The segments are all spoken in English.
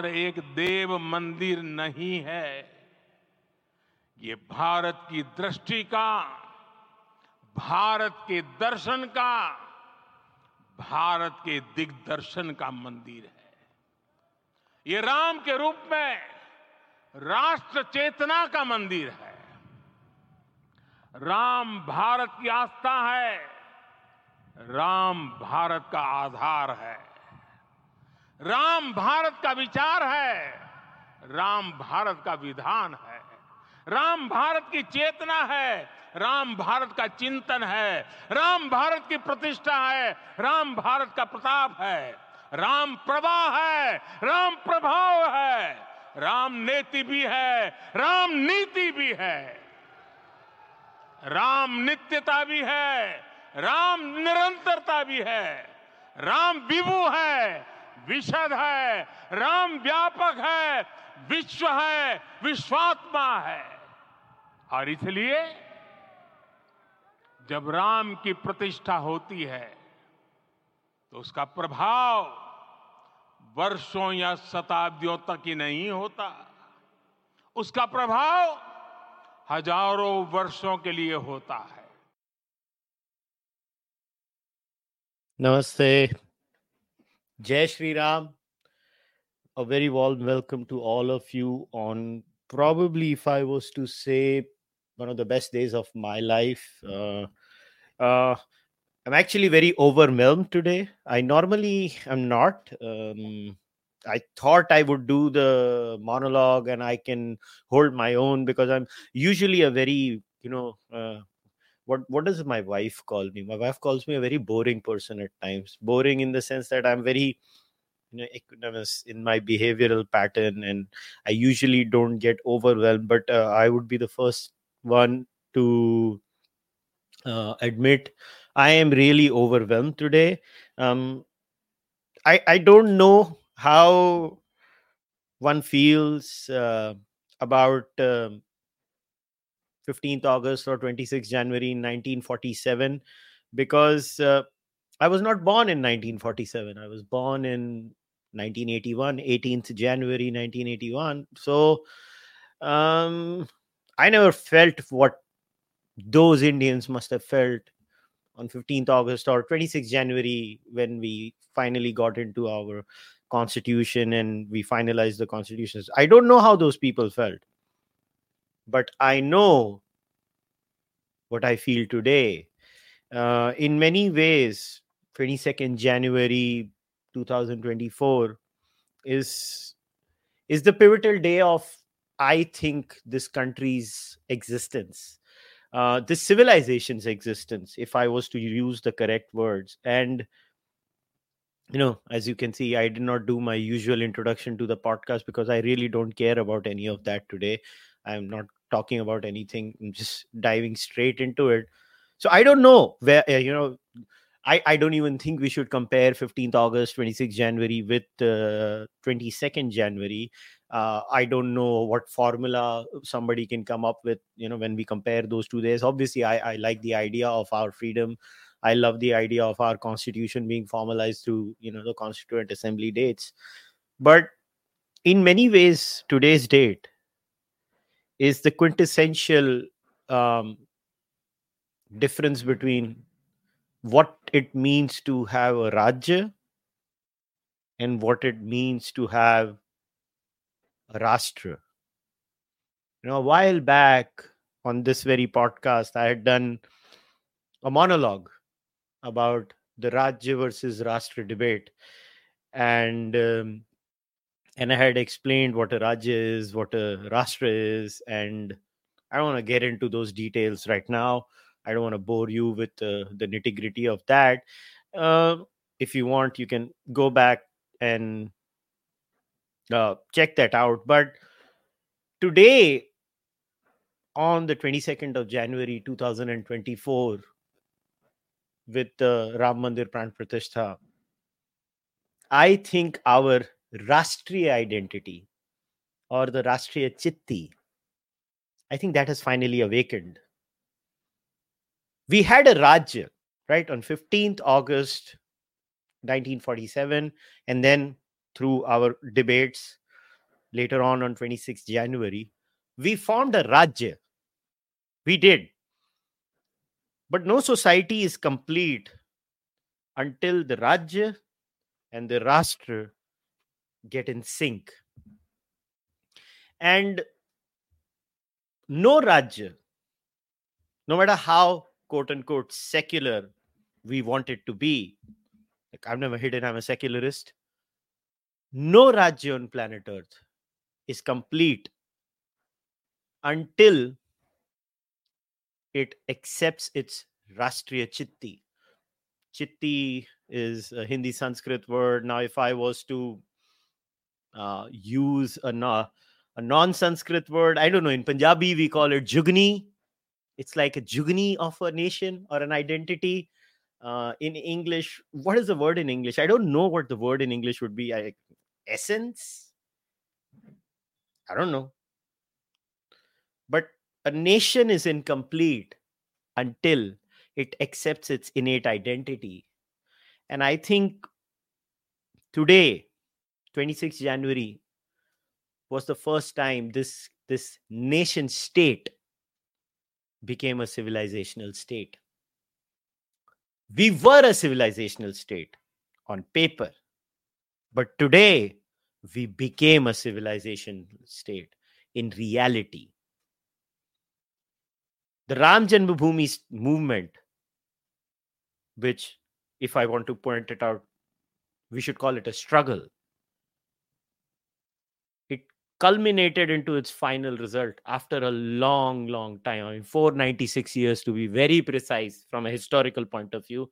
मात्र एक देव मंदिर नहीं है। ये भारत की दृष्टि का, भारत के दर्शन का, भारत के दिग्दर्शन का मंदिर है। ये राम के रूप में राष्ट्र चेतना का मंदिर है। राम भारत की आस्था है, राम भारत का आधार है। राम भारत का विचार है, राम भारत का विधान है। राम भारत की चेतना है, राम भारत का चिंतन है। राम भारत की प्रतिष्ठा है, राम भारत का प्रताप है। राम प्रवाह है, राम प्रभाव है। राम नेति भी है, राम नीति भी है। राम नित्यता भी है, राम निरंतरता भी है। राम विभु है विशद है, राम व्यापक है, विश्व है, विश्वात्मा है। और इसलिए जब राम की प्रतिष्ठा होती है तो उसका प्रभाव वर्षों या शताब्दियों तक ही नहीं होता। उसका प्रभाव हज़ारों वर्षों के लिए होता है। Namaste. Jai Shri Ram. A very warm welcome to all of you on probably, if I was to say, one of the best days of my life. Uh, uh, I'm actually very overwhelmed today. I normally am not. Um, I thought I would do the monologue and I can hold my own because I'm usually a very, you know, uh, what what does my wife call me? My wife calls me a very boring person at times. Boring in the sense that I'm very you know equanimous in my behavioral pattern and i usually don't get overwhelmed but uh, i would be the first one to uh, admit i am really overwhelmed today um i i don't know how one feels uh, about um 15th August or 26th January 1947 because uh, I was not born in 1947. I was born in 1981, 18th January 1981. So um, I never felt what those Indians must have felt on 15th August or 26th January when we finally got into our constitution and we finalized the constitutions. I don't know how those people felt but I know what I feel today. Uh, in many ways, 22nd January 2024 is is the pivotal day of I think this country's existence, uh, this civilization's existence, if I was to use the correct words. And you know, as you can see, I did not do my usual introduction to the podcast because I really don't care about any of that today. I'm not talking about anything. I'm just diving straight into it. So I don't know where uh, you know. I, I don't even think we should compare 15th August, 26th January with uh, 22nd January. Uh, I don't know what formula somebody can come up with, you know, when we compare those two days. Obviously, I, I like the idea of our freedom. I love the idea of our constitution being formalized through, you know, the Constituent Assembly dates. But in many ways, today's date is the quintessential um, difference between what it means to have a Rajya and what it means to have a Rashtra. You know, a while back on this very podcast, I had done a monologue about the Rajya versus Rashtra debate. And um, and I had explained what a Rajya is, what a Rashtra is, and I don't want to get into those details right now. I don't want to bore you with uh, the nitty gritty of that. Uh, if you want, you can go back and uh, check that out. But today, on the 22nd of January 2024, with the Ram Mandir Pran Pratishtha, I think our Rashtriya identity or the Rashtriya Chitti, I think that has finally awakened. We had a Rajya, right, on 15th August 1947 and then through our debates later on on 26 January, we formed a Rajya. We did. But no society is complete until the Rajya and the Rashtra get in sync. And no Rajya, no matter how quote unquote secular we want it to be, like I've never hidden I'm a secularist, no Rajya on planet Earth is complete until it accepts its Rashtriya Chitti. Chitti is a Hindi Sanskrit word. Now, if I was to uh, use a, a non Sanskrit word, I don't know, in Punjabi we call it Jugni. It's like a Jugni of a nation or an identity. Uh, in English, what is the word in English? I don't know what the word in English would be. I, essence? I don't know. But a nation is incomplete until it accepts its innate identity. And I think today, 26 January, was the first time this, this nation state became a civilizational state. We were a civilizational state on paper, but today we became a civilization state in reality. The Ram Janmabhoomi movement, which, if I want to point it out, we should call it a struggle. Culminated into its final result after a long, long time. I mean, 496 years to be very precise from a historical point of view,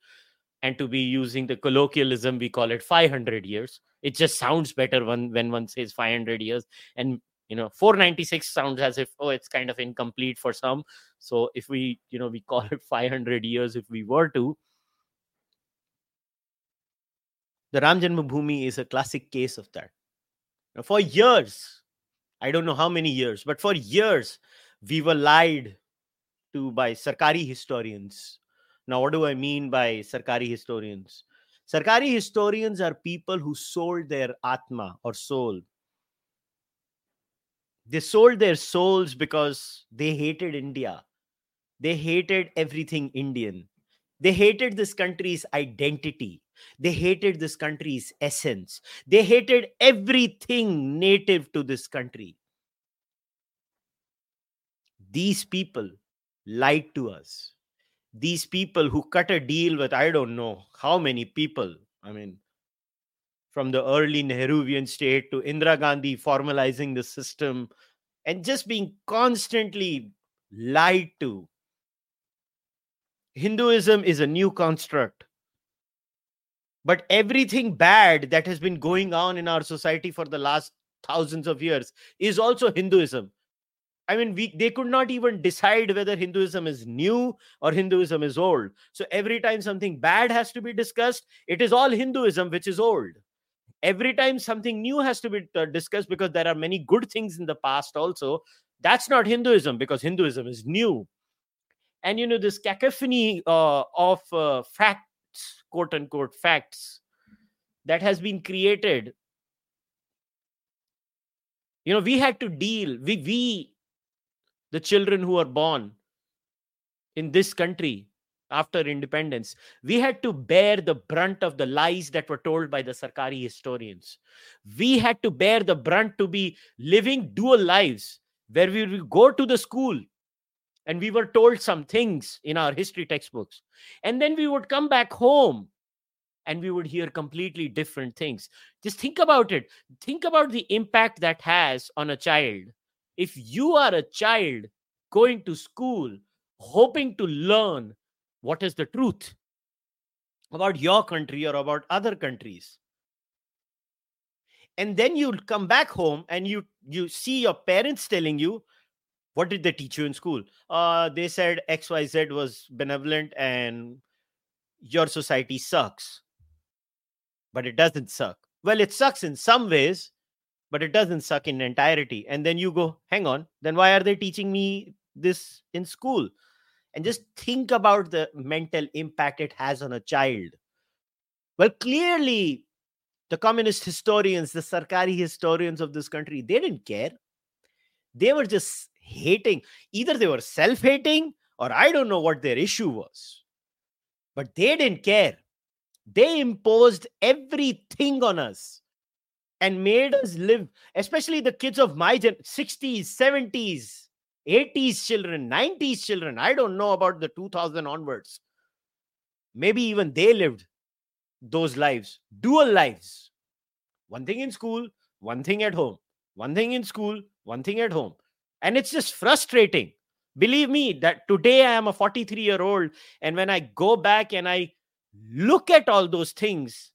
and to be using the colloquialism, we call it 500 years. It just sounds better when when one says 500 years. And you know 496 sounds as if oh it's kind of incomplete for some. So if we you know we call it 500 years if we were to the ram janmabhoomi is a classic case of that. Now, for years i don't know how many years but for years we were lied to by sarkari historians now what do i mean by sarkari historians Sarkari historians are people who sold their atma or soul. They sold their souls because they hated India. They hated everything Indian. They hated this country's identity. They hated this country's essence. They hated everything native to this country. These people lied to us these people who cut a deal with I don't know how many people. I mean, from the early Nehruvian state to Indira Gandhi formalizing the system and just being constantly lied to. Hinduism is a new construct. But everything bad that has been going on in our society for the last thousands of years is also Hinduism. I mean, we they could not even decide whether Hinduism is new or Hinduism is old. So every time something bad has to be discussed, it is all Hinduism which is old. Every time something new has to be uh, discussed because there are many good things in the past also, that's not Hinduism because Hinduism is new. And you know, this cacophony uh, of uh, facts, quote unquote, facts that has been created you know we had to deal we we the children who are born in this country after independence, we had to bear the brunt of the lies that were told by the Sarkari historians. We had to bear the brunt to be living dual lives where we would go to the school and we were told some things in our history textbooks. And then we would come back home and we would hear completely different things. Just think about it. Think about the impact that has on a child if you are a child going to school hoping to learn what is the truth about your country or about other countries and then you come back home and you you see your parents telling you what did they teach you in school? Uh they said xyz was benevolent and your society sucks. But it doesn't suck. Well it sucks in some ways but it doesn't suck in entirety. And then you go hang on then why are they teaching me this in school? And just think about the mental impact it has on a child. Well, clearly, the communist historians, the Sarkari historians of this country, they didn't care. They were just hating. Either they were self hating or I don't know what their issue was. But they didn't care. They imposed everything on us and made us live, especially the kids of my gen 60s, 70s, 80s children, 90s children. I don't know about the 2000 onwards. Maybe even they lived those lives, dual lives. One thing in school, one thing at home. One thing in school, one thing at home. And it's just frustrating. Believe me, that today I am a 43 year old. And when I go back and I look at all those things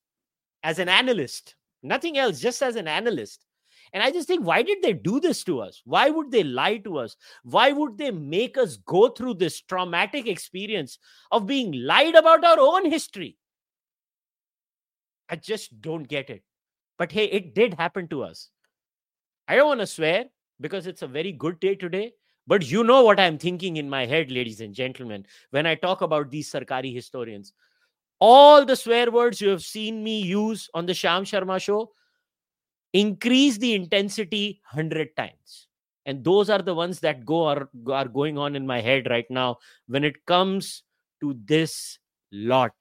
as an analyst, nothing else, just as an analyst. And I just think, why did they do this to us? Why would they lie to us? Why would they make us go through this traumatic experience of being lied about our own history? I just don't get it. But hey, it did happen to us. I don't want to swear because it's a very good day today. But you know what I'm thinking in my head, ladies and gentlemen, when I talk about these Sarkari historians. All the swear words you have seen me use on the Sham Sharma show, increase the intensity 100 times. And those are the ones that go are, are going on in my head right now when it comes to this lot,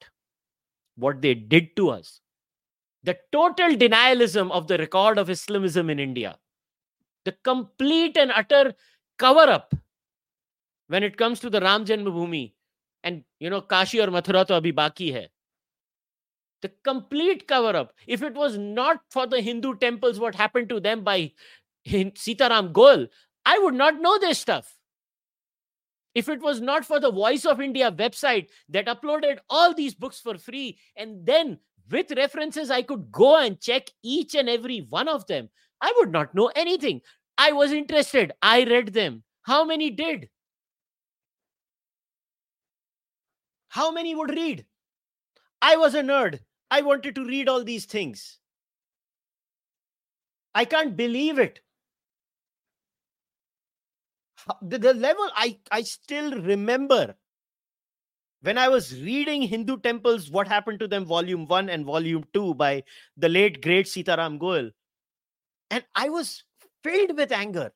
what they did to us the total denialism of the record of Islamism in India, the complete and utter cover up when it comes to the Ram Janmabhoomi and you know Kashi or Mathura to abhi baki hai. The complete cover up. If it was not for the Hindu temples, what happened to them by Sitaram Goel, I would not know this stuff. If it was not for the Voice of India website that uploaded all these books for free and then with references, I could go and check each and every one of them. I would not know anything. I was interested. I read them. How many did? How many would read? I was a nerd. I wanted to read all these things. I can't believe it. The, the level I, I still remember when I was reading Hindu Temples, What Happened to Them, Volume 1 and Volume 2 by the late great Sitaram Goel, and I was filled with anger.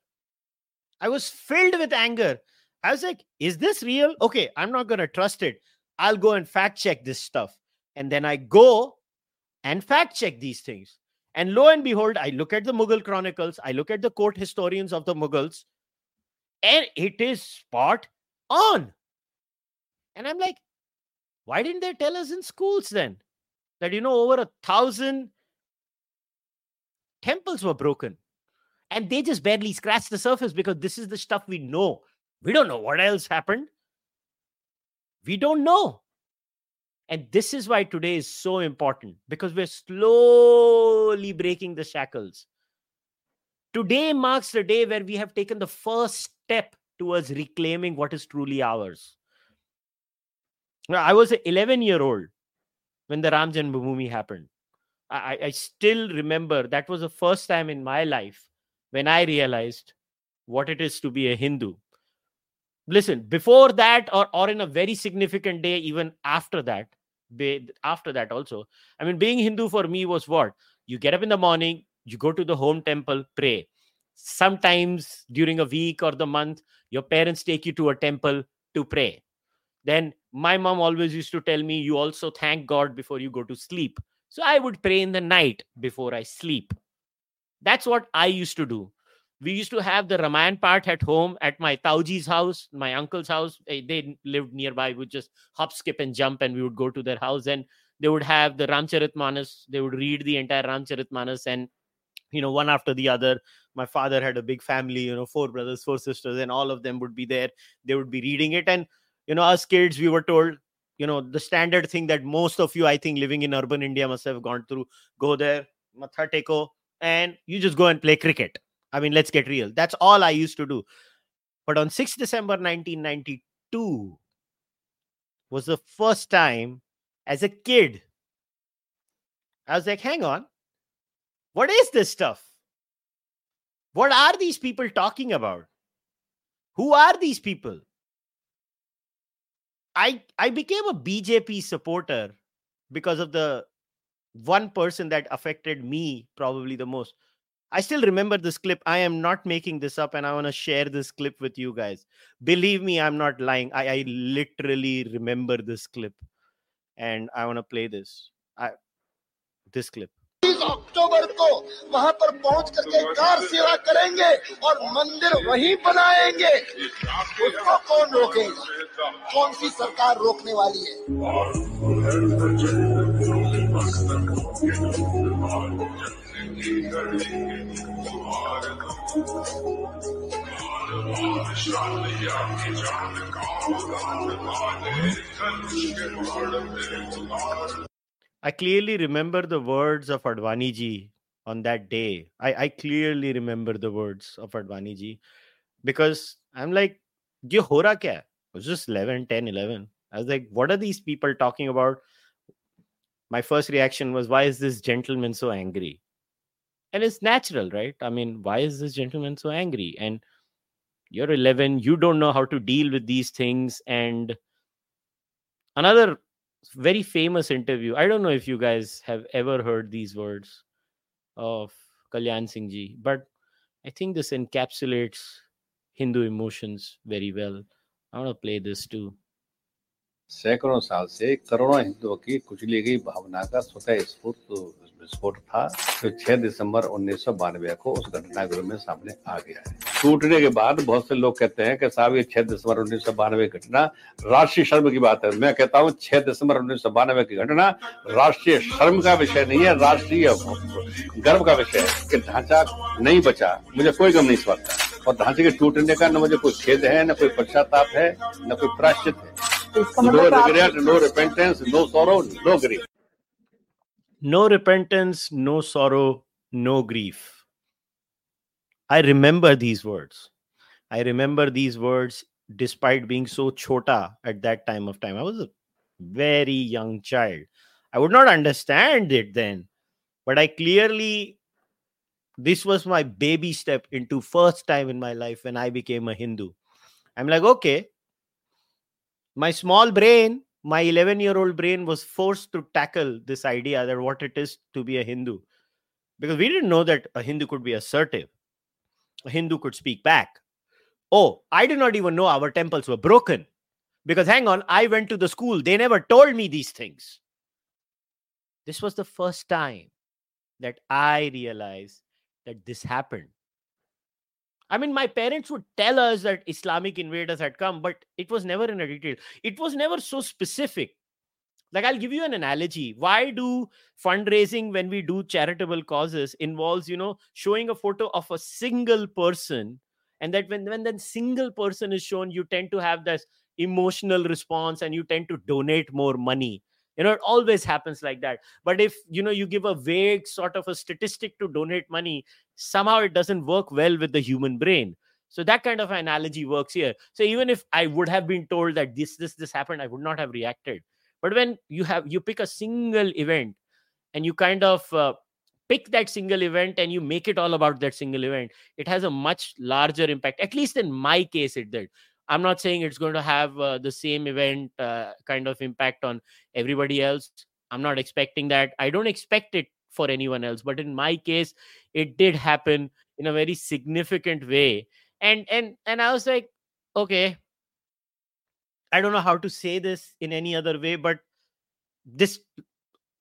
I was filled with anger. I was like, is this real? Okay, I'm not going to trust it. I'll go and fact check this stuff. And then I go and fact check these things. And lo and behold, I look at the Mughal chronicles, I look at the court historians of the Mughals, and it is spot on. And I'm like, why didn't they tell us in schools then that, you know, over a thousand temples were broken? And they just barely scratched the surface because this is the stuff we know. We don't know what else happened. We don't know. And this is why today is so important because we're slowly breaking the shackles. Today marks the day where we have taken the first step towards reclaiming what is truly ours. I was an 11 year old when the Ram Janmabhoomi happened. I, I still remember that was the first time in my life when I realized what it is to be a Hindu. Listen, before that, or, or in a very significant day, even after that, after that also, I mean, being Hindu for me was what? You get up in the morning, you go to the home temple, pray. Sometimes during a week or the month, your parents take you to a temple to pray. Then my mom always used to tell me, you also thank God before you go to sleep. So I would pray in the night before I sleep. That's what I used to do. We used to have the Ramayan part at home at my Tauji's house, my uncle's house. They lived nearby. We would just hop, skip, and jump, and we would go to their house. And they would have the Ramcharitmanas. They would read the entire Ramcharitmanas, and you know, one after the other. My father had a big family, you know, four brothers, four sisters, and all of them would be there. They would be reading it, and you know, us kids, we were told, you know, the standard thing that most of you, I think, living in urban India must have gone through. Go there, matha teko, and you just go and play cricket. I mean, let's get real. That's all I used to do. But on 6th December 1992 was the first time as a kid. I was like, hang on. What is this stuff? What are these people talking about? Who are these people? I I became a BJP supporter because of the one person that affected me probably the most. I still remember this clip. I am not making this up, and I want to share this clip with you guys. Believe me, I'm not lying. I, I literally remember this clip, and I want to play this. I this clip. अक्टूबर को वहाँ पर पहुँच करके car सेवा करेंगे और मंदिर वहीं बनाएँगे। उसको कौन रोकेगा कौन सी सरकार रोकने वाली है? I clearly remember the words of Advani ji on that day. I, I clearly remember the words of Advani ji because I'm like, ये हो रहा क्या है? It was just 11, 10, 11. I was like, what are these people talking about? My first reaction was, why is this gentleman so angry? And it's natural, right? I mean, why is this gentleman so angry? And you're 11, you don't know how to deal with these things. And another very famous interview. I don't know if you guys have ever heard these words of Kalyan Singh ji, but I think this encapsulates Hindu emotions very well. I want to play this too. सैकड़ों साल से करोड़ों हिंदुओं की कुचली गई भावना का स्वतः स्फूर्त विस्फोट था जो 6 दिसंबर उन्नीस को उस घटनागृह में सामने आ गया है टूटने के बाद बहुत से लोग कहते हैं कि साहब ये 6 दिसंबर उन्नीस सौ बानवे घटना राष्ट्रीय शर्म की बात है मैं कहता हूँ छह दिसंबर उन्नीस सौ बानवे की घटना राष्ट्रीय शर्म का विषय नहीं है राष्ट्रीय गर्व का विषय है कि ढांचा नहीं बचा मुझे कोई गम नहीं समझता और ढांचे के टूटने का न मुझे कोई खेद है न कोई पश्चाताप है न कोई प्राश्चित है no regret, no repentance, no sorrow, no grief. No repentance, no sorrow, no grief. I remember these words. I remember these words despite being so chota at that time of time. I was a very young child. I would not understand it then, but I clearly this was my baby step into first time in my life when I became a Hindu. I'm like, okay, my small brain my 11 year old brain was forced to tackle this idea that what it is to be a hindu because we didn't know that a hindu could be assertive a hindu could speak back. Oh i did not even know our temples were broken. Because hang on i went to the school. They never told me these things. This was the first time that i realized that this happened. I mean, my parents would tell us that Islamic invaders had come, but it was never in a detail. It was never so specific. Like, I'll give you an analogy. Why do fundraising when we do charitable causes involves, you know, showing a photo of a single person? And that when, when that single person is shown, you tend to have this emotional response and you tend to donate more money you know it always happens like that but if you know you give a vague sort of a statistic to donate money somehow it doesn't work well with the human brain so that kind of analogy works here so even if i would have been told that this this this happened i would not have reacted but when you have you pick a single event and you kind of uh, pick that single event and you make it all about that single event it has a much larger impact at least in my case it did. I'm not saying it's going to have uh, the same event uh, kind of impact on everybody else. I'm not expecting that. I don't expect it for anyone else but in my case it did happen in a very significant way. And and and i was like okay i don't know how to say this in any other way but this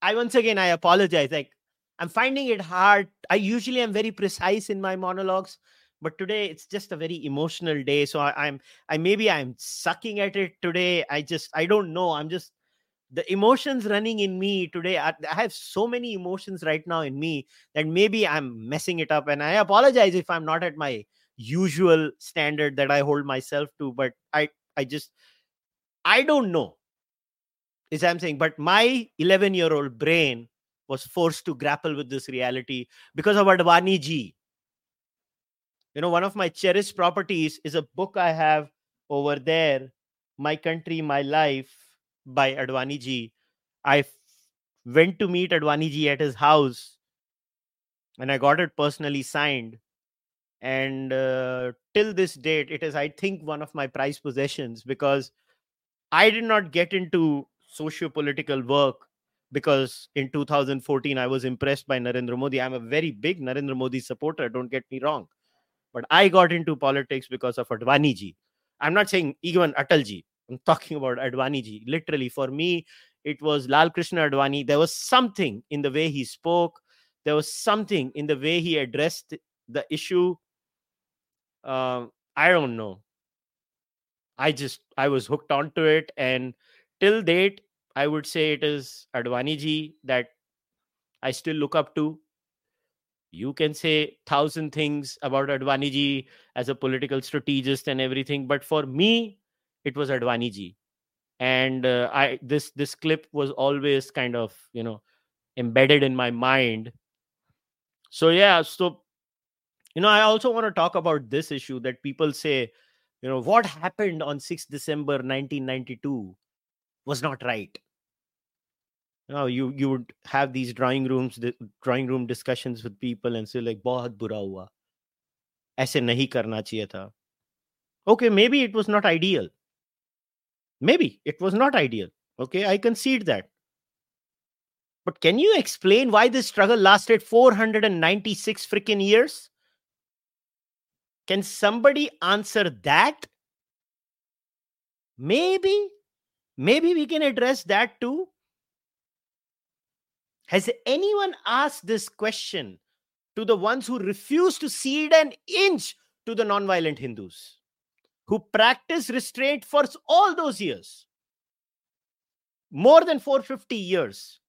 i once again i apologize like i'm finding it hard. I usually am very precise in my monologues but today it's just a very emotional day so I, i'm i maybe i'm sucking at it today. I just i don't know. I'm just the emotions running in me today I, I have so many emotions right now in me that maybe i'm messing it up and i apologize if i'm not at my usual standard that i hold myself to but i i just i don't know is i'm saying but my 11 year old brain was forced to grapple with this reality because of advani ji. You know one of my cherished properties is a book i have over there my country my life by advani ji. I went to meet advani ji at his house and i got it personally signed. And uh, till this date it is i think one of my prized possessions because i did not get into socio-political work because in 2014 I was impressed by Narendra Modi. I'm a very big Narendra Modi supporter, don't get me wrong. But I got into politics because of Advani ji. I'm not saying even Atal ji. I'm talking about Advani ji. Literally, for me, it was Lal Krishna Advani. There was something in the way he spoke, there was something in the way he addressed the issue. Uh, I don't know. I just I was hooked onto it, and till date, I would say it is Advani ji that I still look up to. You can say thousand things about Advani ji as a political strategist and everything, but for me, it was Advani ji, and uh, I this this clip was always kind of you know embedded in my mind. So yeah, so you know, I also want to talk about this issue that people say, you know, what happened on 6th December 1992 was not right. You know you you would have these drawing rooms the drawing room discussions with people and say like bahut bura hua aise nahi karna chahiye tha okay maybe it was not ideal. Maybe it was not ideal. Okay i concede that. But can you explain why this struggle lasted 496 freaking years can somebody answer that maybe maybe we can address that too has anyone asked this question to the ones who refuse to cede an inch to the non-violent Hindus, who practice restraint for all those years, more than 450 years?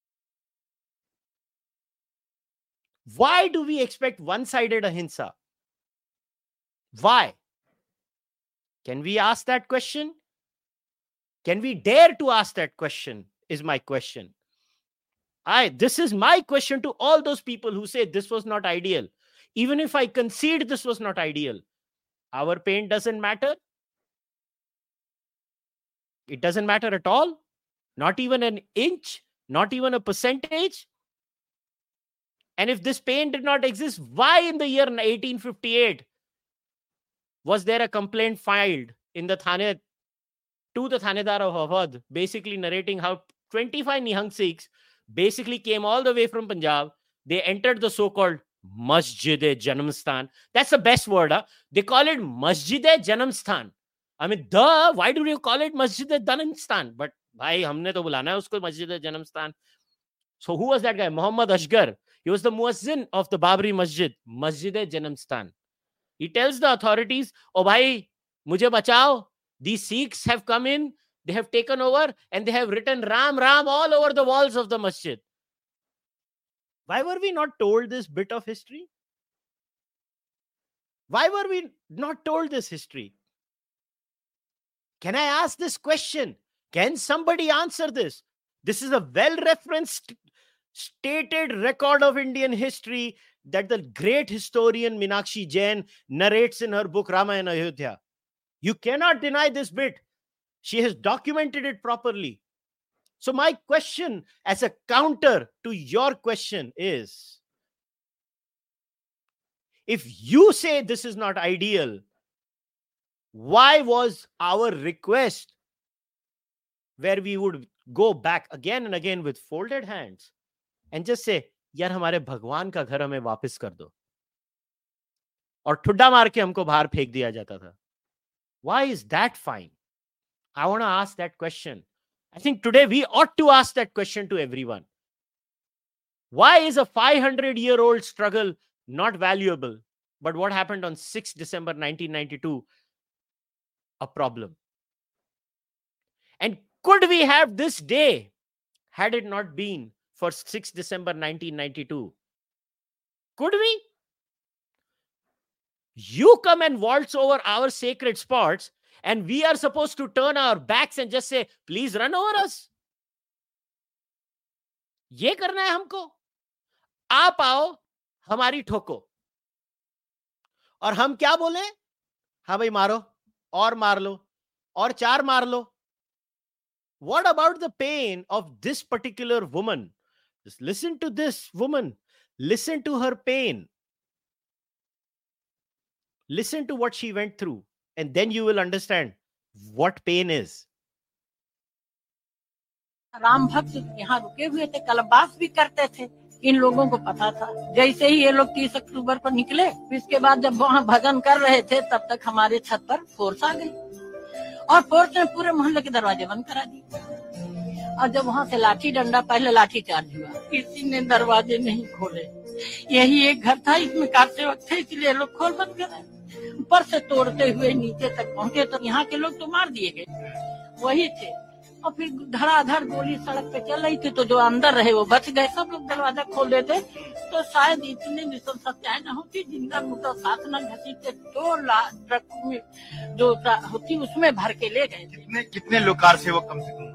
Why do we expect one sided ahimsa? Why? Can we ask that question? Can we dare to ask that question? Is my question. I this is my question to all those people who say this was not ideal. Even if I concede this was not ideal, our pain doesn't matter. It doesn't matter at all. Not even an inch, not even a percentage. And if this pain did not exist, why in the year 1858 was there a complaint filed in the Thane to the Thanedar of Awadh, basically narrating how 25 Nihang Sikhs basically came all the way from Punjab. They entered the so called Masjid e Janamstan. That's the best word. Huh? They call it Masjid e Janamstan. I mean, duh, why do you call it Masjid e Janamstan? But bhai, हमने तो बुलाना है उसको Masjid e Janamstan. So who was that guy? Muhammad Ashgar. He was the muazzin of the Babri Masjid, Masjid e Janamstan. He tells the authorities, oh bhai, mujhe bachao. These Sikhs have come in. They have taken over and they have written Ram Ram all over the walls of the masjid. Why were we not told this bit of history? Why were we not told this history? Can I ask this question? Can somebody answer this? This is a well referenced, stated record of Indian history that the great historian Minakshi Jain narrates in her book Rama and Ayodhya. You cannot deny this bit. She has documented it properly. So, my question as a counter to your question is if you say this is not ideal, why was our request where we would go back again and again with folded hands and just say, यार हमारे भगवान का घर हमें वापस कर दो। और ठुड्डा मार के हमको बाहर फेंक दिया जाता था। Why is that fine I want ask that question I think today we ought to ask that question to everyone why is a five hundred year old struggle not valuable but what happen on six December nineteen ninety two a problem and could we have this day had it not been for 6 December 1992? Could we? You come and waltz over our sacred spots and we are supposed to turn our backs and just say, please run over us. ये करना है हमको आप आओ हमारी ठोको और हम क्या बोले हाँ भाई मारो और मार लो और चार मार लो what about the pain of this particular woman just listen to this woman. Listen to her pain. Listen to what she went through, and then you will understand what pain is. Ram भक्त यहाँ रुके हुए थे, कलबास भी करते थे, इन लोगों को पता था। जैसे ही ये लोग तीस अक्टूबर पर निकले, इसके बाद जब वहाँ भजन कर रहे थे, तब तक हमारे छत पर फोर्स आ गई। और फोर्स ने पूरे मोहल्ले के दरवाजे बंद करा दिए। और जब वहाँ से लाठी डंडा, पहले लाठी चार्ज हुआ। किसी ने दरवाजे नहीं खोले। यही एक घर था, इसमें काटते वक्त थे, इसलिए लोग खोल बंद करे ऊपर से तोड़ते हुए नीचे तक पहुँचे तो यहाँ के लोग तो मार दिए गए। वही थे। और फिर धड़ाधड़ गोली सड़क पे चल रही थी तो जो अंदर रहे, वो बच गए। सब लोग दरवाज़ा खोल देते। तो शायद इतने निशल सत्याएँ न होती जिनका मुद्दा साथ न घसीटते दो लाख ट्रक में जो होती उसमें भर के ले गए कितने कितने लोग कार सेवक कम से कम?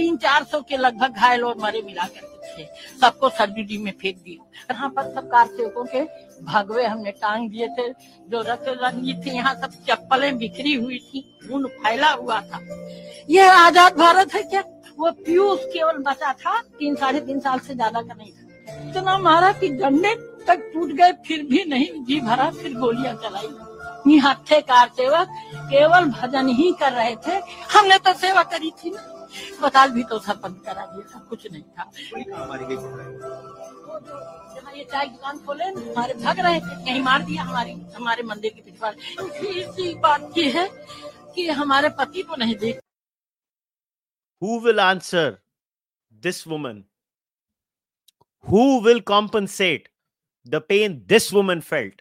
तीन चार सौ के लगभग घायल और मरे मिला करके थे। सबको सर्जुडी में फेंक दिया। यहाँ पर सब कार सेवकों के भगवे हमने टांग दिए थे। जो रथ रंजित थी, यहाँ सब चप्पलें बिखरी हुई थी, खून फैला हुआ था। यह आज़ाद भारत है क्या? वो पीयूष केवल बचा था, तीन, साढ़े तीन साल से ज़्यादा का नहीं था। इतना मारा कि डंडे तक टूट गए, फिर भी नहीं, जी भरा, फिर गोलियाँ चलाई। यहाँ थे कार सेवक केवल भजन ही कर रहे थे। हमने तो सेवा करी थी ना। अस्पताल भी तो सब बंद करा दिया था कुछ नहीं था जहाँ ये चाय दुकान खोले हमारे भाग रहे थे कहीं मार दिया हमारी हमारे मंदिर के पिछवाड़े इसी बात की है कि हमारे पति को नहीं देख Who will answer this woman? Who will compensate the pain this woman felt?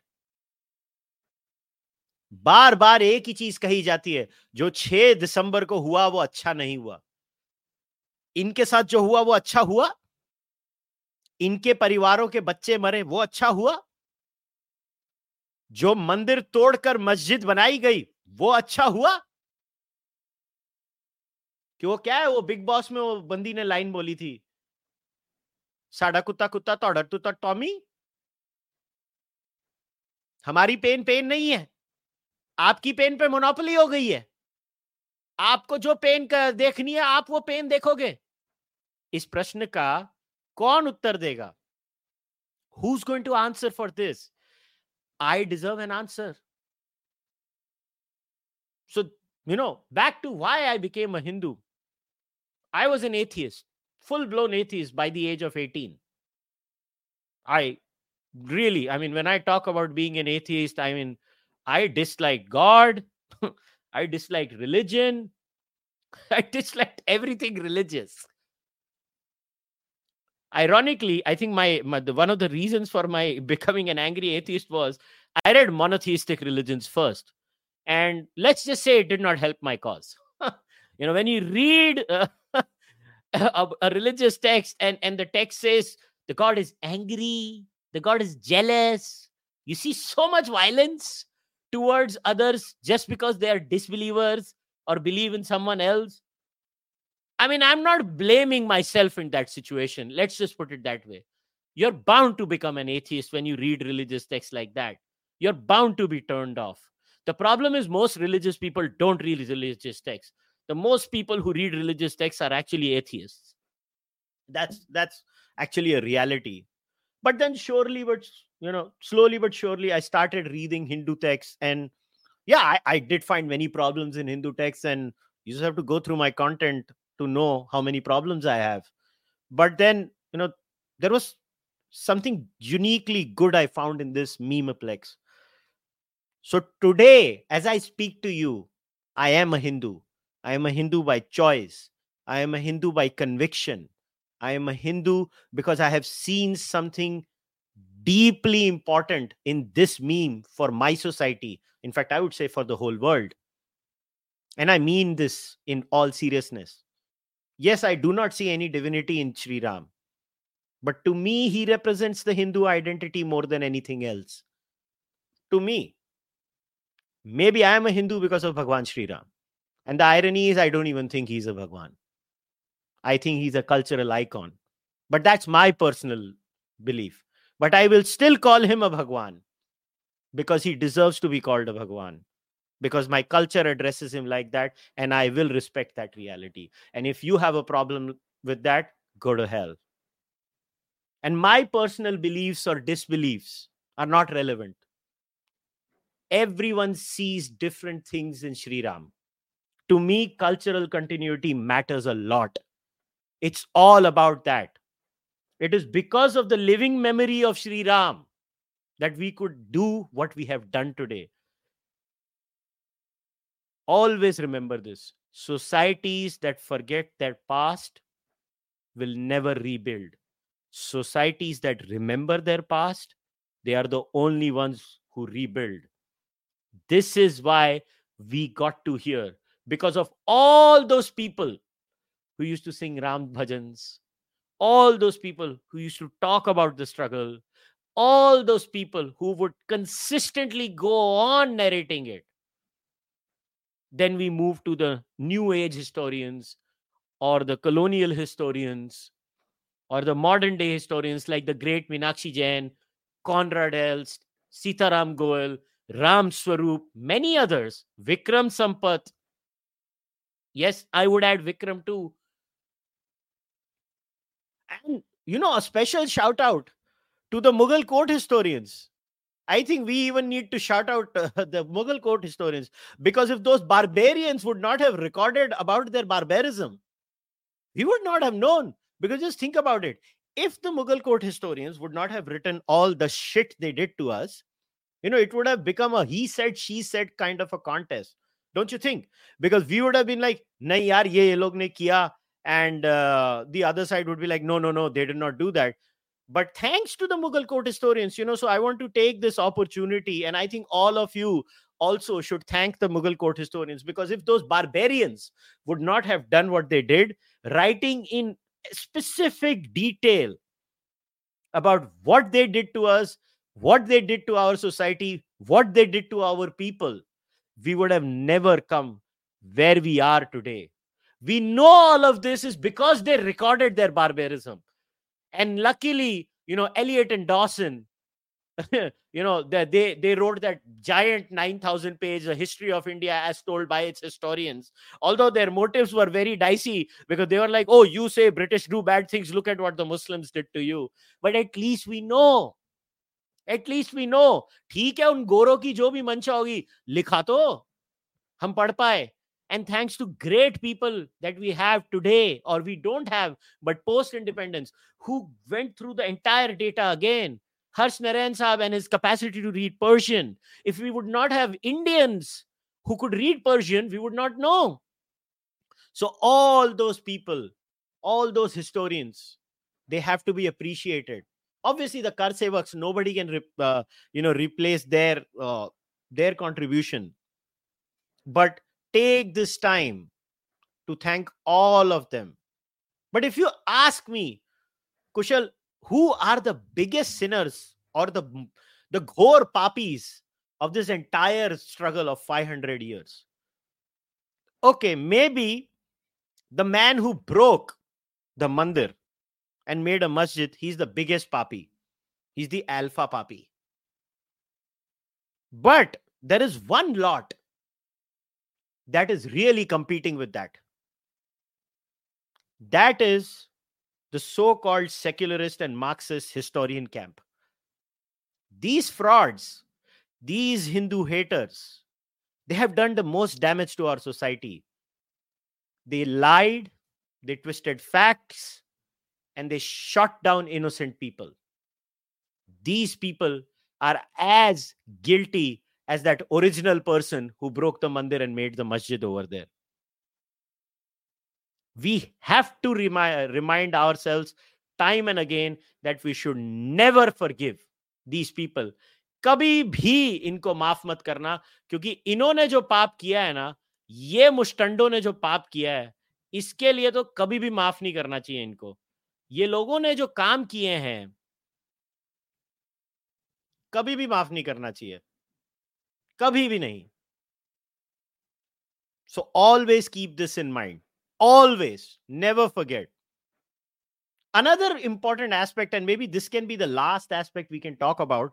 बार बार एक ही चीज़ कही जाती है जो 6 दिसंबर को हुआ वो अच्छा नहीं हुआ इनके साथ जो हुआ, वो अच्छा हुआ। इनके परिवारों के बच्चे मरे, वो अच्छा हुआ। जो मंदिर तोड़कर मस्जिद बनाई गई, वो अच्छा हुआ। कि वो क्या है, वो बिग बॉस में वो बंदी ने लाइन बोली थी। साडा कुत्ता कुत्ता, तोड़र तुता टॉमी। हमारी पेन पेन नहीं है। आपकी पेन पे मोनोपोली हो गई है। आपको जो पेन देखनी है, आप वो पेन देखोगे। इस प्रश्न का कौन उत्तर देगा? Who going to answer for this I deserve an answer so you know back to why I became a I was an atheist full blown atheist by the age of eighteen I really I mean when I talk about being an atheist I mean I dislike God i dislike religion. I disliked everything religious. Ironically i think my, my the, one of the reasons for my becoming an angry atheist was i read monotheistic religions first. And let's just say it did not help my cause. You know when you read a, a religious text and and the text says the god is angry. The god is jealous. You see so much violence towards others just because they are disbelievers or believe in someone else i mean i'm not blaming myself in that situation let's just put it that way you're bound to become an atheist when you read religious texts like that you're bound to be turned off the problem is most religious people don't read religious texts. The most people who read religious texts are actually atheists. That's that's actually a reality. But then surely, but you know, slowly but surely, I started reading Hindu texts, and yeah, I, I did find many problems in Hindu texts, and you just have to go through my content to know how many problems I have. But then, you know, there was something uniquely good I found in this memeplex. So today, as I speak to you, I am a Hindu. I am a Hindu by choice. I am a Hindu by conviction. I am a Hindu because I have seen something deeply important in this meme for my society. In fact, I would say for the whole world. And I mean this in all seriousness. Yes, I do not see any divinity in Sri Ram. But to me, he represents the Hindu identity more than anything else. To me, maybe I am a Hindu because of Bhagwan Sri Ram. And the irony is, I don't even think he's a Bhagwan. I think he's a cultural icon. But that's my personal belief. But I will still call him a Bhagwan because he deserves to be called a Bhagwan. Because my culture addresses him like that, and I will respect that reality. And if you have a problem with that, go to hell. And my personal beliefs or disbeliefs are not relevant everyone sees different things in Sri Ram. To me, cultural continuity matters a lot. It's all about that. It is because of the living memory of Sri Ram that we could do what we have done today. Always remember this societies that forget their past will never rebuild. Societies that remember their past, they are the only ones who rebuild. This is why we got to hear because of all those people who used to sing Ram bhajans, all those people who used to talk about the struggle, all those people who would consistently go on narrating it. Then we move to the new age historians or the colonial historians or the modern day historians like the great Meenakshi Jain, Koenraad Elst, Sitaram Goel, Ram Swarup, many others, Vikram Sampath. Yes, I would add Vikram too. And you know, a special shout out to the Mughal court historians. I think we even need to shout out uh, the Mughal court historians because if those barbarians would not have recorded about their barbarism, we would not have known. Because just think about it. If the Mughal court historians would not have written all the shit they did to us, you know, it would have become a he said, she said kind of a contest. Don't you think? Because we would have been like, nahi yaar, ye log ne kiya. And uh, the other side would be like, no, no, no, they did not do that. But thanks to the Mughal court historians, you know, so I want to take this opportunity, and I think all of you also should thank the Mughal court historians because if those barbarians would not have done what they did, writing in specific detail about what they did to us, what they did to our society, what they did to our people, we would have never come where we are today. We know all of this is because they recorded their barbarism. And luckily, you know, Elliot and Dowson, you know, they, they wrote that giant 9,000 page history of India as told by its historians. Although their motives were very dicey because they were like, oh, you say British do bad things, look at what the Muslims did to you. But at least we know. at least we know. ठीक है उन गोरों की जो भी मंशा होगी लिखा तो हम पढ़ पाए and thanks to great people that we have today or we don't have but post independence who went through the entire data again. Harsh Narain and his capacity to read persian. If we would not have indians who could read persian we would not know. So all those people all those historians they have to be appreciated. Obviously the kar sevaks nobody can re- uh, you know replace their uh, their contribution. But take this time to thank all of them but if you ask me kushal who are the biggest sinners or the the ghor papis of this entire struggle of 500 years okay maybe the man who broke the mandir and made a masjid, he's the biggest papi. He's the alpha papi. But there is one lot that is really competing with that. That is the so called secularist and Marxist historian camp. These frauds, these Hindu haters, they have done the most damage to our society. They lied, they twisted facts, and they shot down innocent people. These people are as guilty as that original person who broke the mandir and made the masjid over there. We have to remind, remind ourselves time and again that we should never forgive these people. कभी भी इनको माफ़ मत करना क्योंकि इन्होंने जो पाप किया है ना ये मुस्टंडों ने जो पाप किया है इसके लिए तो कभी भी माफ़ नहीं करना चाहिए इनको ये लोगों ने जो काम किए हैं कभी भी माफ़ नहीं करना चाहिए कभी भी नहीं so always keep this in mind always never forget another important aspect and maybe this can be the last aspect we can talk about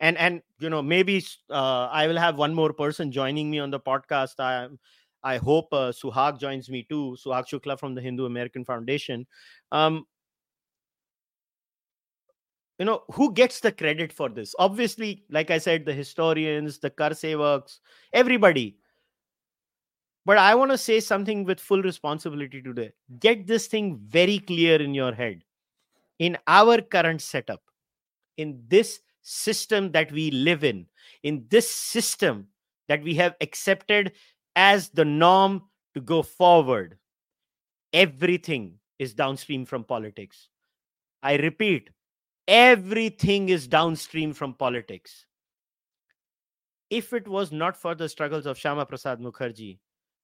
and and you know maybe uh, i will have one more person joining me on the podcast i i hope uh, suhag joins me too suhag shukla from the hindu american foundation um, you know who gets the credit for this obviously like i said the historians the kar sevaks everybody But I want to say something with full responsibility today. Get this thing very clear in your head. In our current setup, in this system that we live in, in this system that we have accepted as the norm to go forward, everything is downstream from politics. I repeat, everything is downstream from politics. If it was not for the struggles of Shyama Prasad Mukherjee,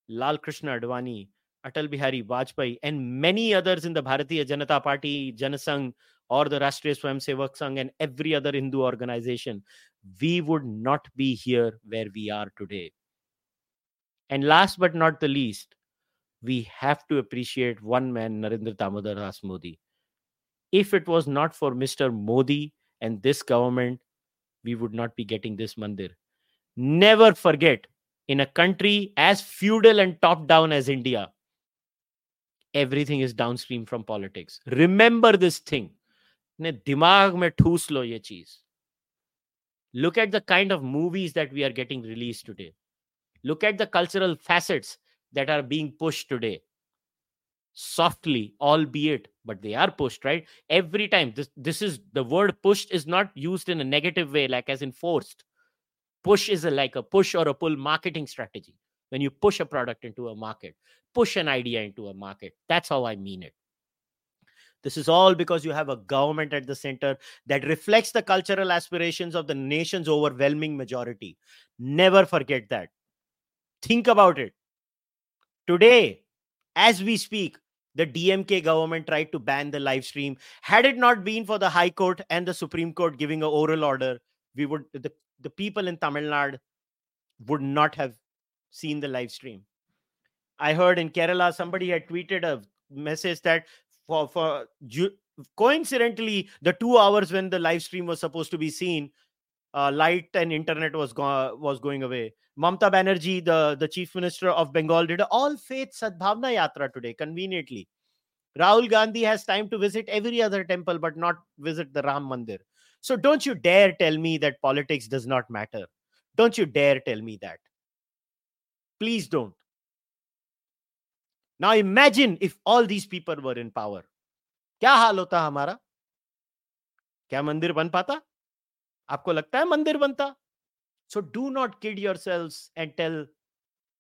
Lal Krishna Advani, Atal Bihari Vajpayee, and many others in the Bharatiya Janata Party, Janasangh, or the Rashtriya Swayamsevak Sangh, and every other Hindu organization, we would not be here where we are today. And last but not the least, we have to appreciate one man, Narendra Damodar Das Modi If it was not for Mr. Modi and this government, we would not be getting this mandir. Never forget, in a country as feudal and top down as India, everything is downstream from politics. Remember this thing. ने दिमाग में ठूस लो ये चीज look at the kind of movies that we are getting released today look at the cultural facets that are being pushed today softly albeit but they are pushed right every time this this is the word pushed is not used in a negative way like as enforced push is a, like a push or a pull marketing strategy when you push a product into a market push an idea into a market that's how i mean it this is all because you have a government at the center that reflects the cultural aspirations of the nation's overwhelming majority. Never forget that. Think about it. Today, as we speak, the DMK government tried to ban the live stream. Had it not been for the High Court and the Supreme Court giving an oral order, we would the, the people in Tamil Nadu would not have seen the live stream. I heard in Kerala somebody had tweeted a message that for for coincidentally the two hours when the live stream was supposed to be seen uh, light and internet was go- was going away mamta banerjee the the chief minister of bengal did all faith sadbhavna yatra today conveniently rahul gandhi has time to visit every other temple but not visit the ram mandir so don't you dare tell me that politics does not matter don't you dare tell me that please don't now imagine if all these people were in power. क्या हाल होता हमारा क्या मंदिर बन पाता आपको लगता है मंदिर बनता so do not kid yourselves and tell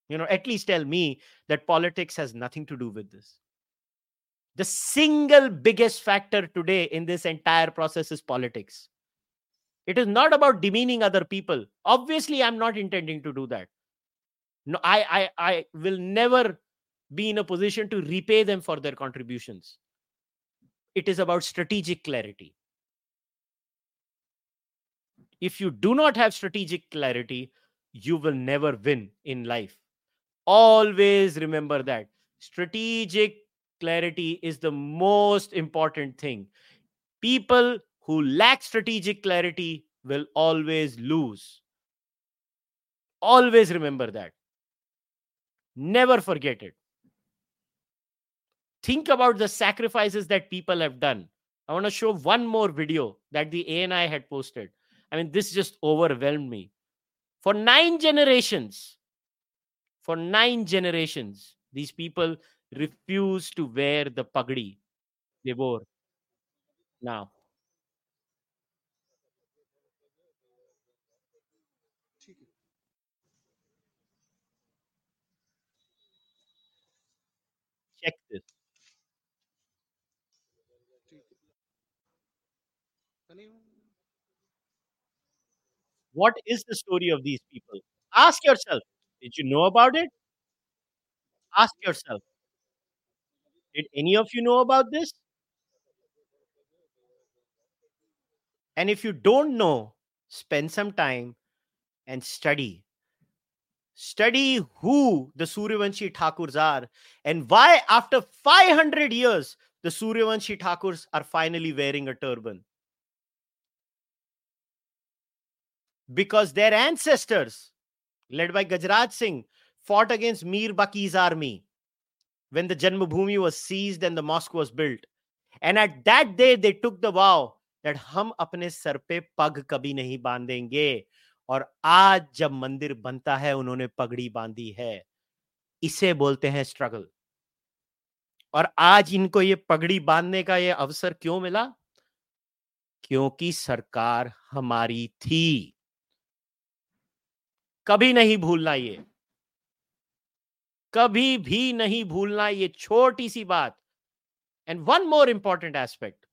you know at least tell me that politics has nothing to do with this the single biggest factor today in this entire process is politics it is not about demeaning other people obviously i'm not intending to do that no i i i will never be in a position to repay them for their contributions. It is about strategic clarity. If you do not have strategic clarity, you will never win in life. Always remember that. Strategic clarity is the most important thing. People who lack strategic clarity will always lose. Always remember that. Never forget it think about the sacrifices that people have done. I want to show one more video that the ANI had posted. I mean, this just overwhelmed me. For nine generations, for nine generations, these people refused to wear the pagdi they wore. Now, check this. What is the story of these people? Ask yourself, did you know about it? Ask yourself, did any of you know about this? And if you don't know, spend some time and study. Study who the Suryavanshi Thakurs are and why, after 500 years, the Suryavanshi Thakurs are finally wearing a turban. Because their ancestors, led by Gajraj Singh, fought against Mir Baki's army when the Janmabhoomi was seized and the mosque was built. And at that day, they took the vow that हम अपने sir पे पग कभी नहीं बांधेंगे और आज जब मंदिर बनता है उन्होंने पगड़ी बांधी है इसे बोलते हैं स्ट्रगल और आज इनको ये पगड़ी बांधने का ये अवसर क्यों मिला क्योंकि सरकार हमारी थी कभी नहीं भूलना ये। कभी भी नहीं भूलना ये छोटी सी बात। And one more important aspect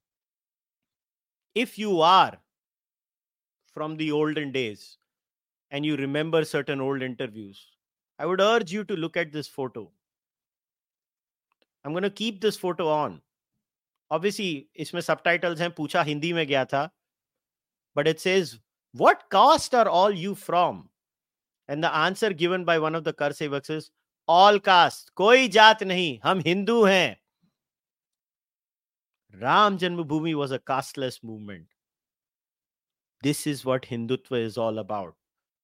if you are from the olden days and you remember certain old interviews I would urge you to look at this photo I am gonna keep this photo on obviously इसमें सब titles हैं, पूछा हिंदी में गया था but it says what caste are all you from And the answer given by one of the Karsevaks is all caste, koi jat nahi, hum Hindu hain. Ram Janmabhoomi was a casteless movement. This is what Hindutva is all about.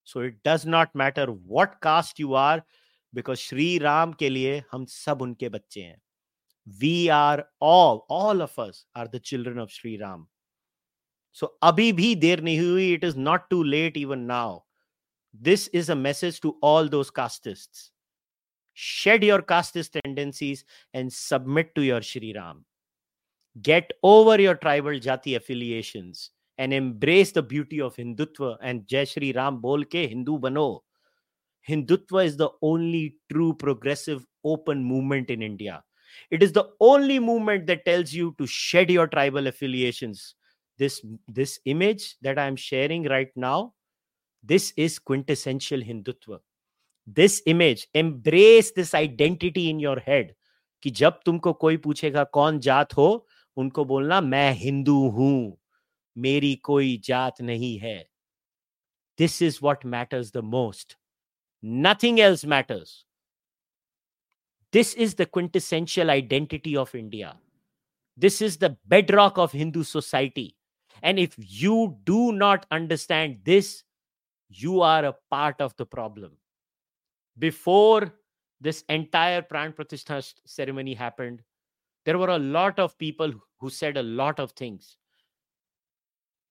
So it does not matter what caste you are, because Sri Ram ke liye hum sab unke bacche hain. We are all, all of us are the children of Sri Ram. So abhi bhi der nahi hui, it is not too late even now. This is a message to all those castists. Shed your casteist tendencies and submit to your Sri Ram. Get over your tribal jati affiliations and embrace the beauty of Hindutva and Jai Shri Ram bol ke Hindu bano. Hindutva is the only true progressive open movement in India. It is the only movement that tells you to shed your tribal affiliations. This, this image that I am sharing right now, this is quintessential Hindutva. This image, embrace this identity in your head. कि जब तुमको कोई पूछेगा कौन जात हो उनको बोलना मैं हिंदू हूँ मेरी कोई जात नहीं है this is what matters the most nothing else matters this is the quintessential identity of India this is the bedrock of hindu society and if you do not understand this you are a part of the problem before this entire pran pratishtha ceremony happened there were a lot of people who said a lot of things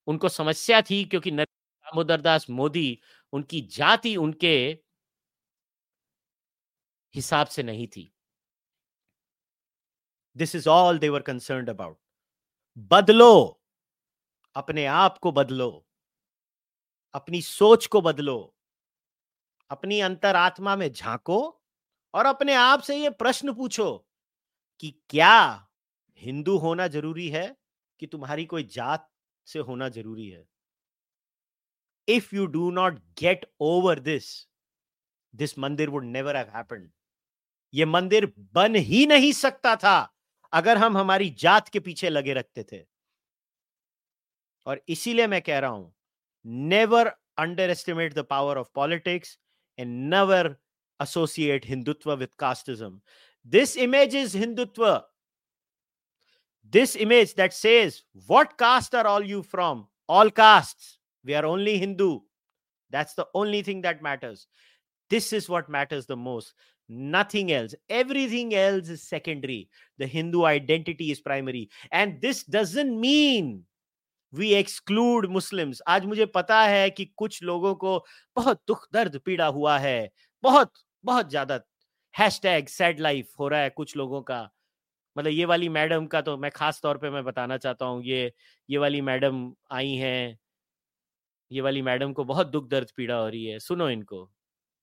उनको समस्या थी क्योंकि दामोदर दास मोदी उनकी जाति उनके हिसाब से नहीं थी this is all they were concern about बदलो अपने आप को बदलो अपनी सोच को बदलो, अपनी अंतरात्मा में झांको और अपने आप से ये प्रश्न पूछो कि क्या हिंदू होना ज़रूरी है, कि तुम्हारी कोई जात से होना ज़रूरी है? If you do not get over this this मंदिर वुड नेवर हैपेंड ये मंदिर बन ही नहीं सकता था अगर हम हमारी जात के पीछे लगे रखते थे। और इसीलिए मैं कह रहा हूँ never underestimate the power of politics and never associate Hindutva with casteism. This image is Hindutva. This image that says, What caste are all you from? All castes. We are only Hindu. That's the only thing that matters. This is what matters the most. Nothing else. Everything else is secondary. The Hindu identity is primary. And this doesn't mean we exclude Muslims आज मुझे पता है कि कुछ लोगों को बहुत दुख दर्द पीड़ा हुआ है बहुत बहुत ज़्यादा हैश टैग सैड लाइफ हो रहा है कुछ लोगों का मतलब ये वाली मैडम का तो मैं खास तौर पे मैं बताना चाहता हूँ ये ये वाली मैडम आई हैं ये वाली मैडम को बहुत दुख दर्द पीड़ा हो रही है सुनो इनको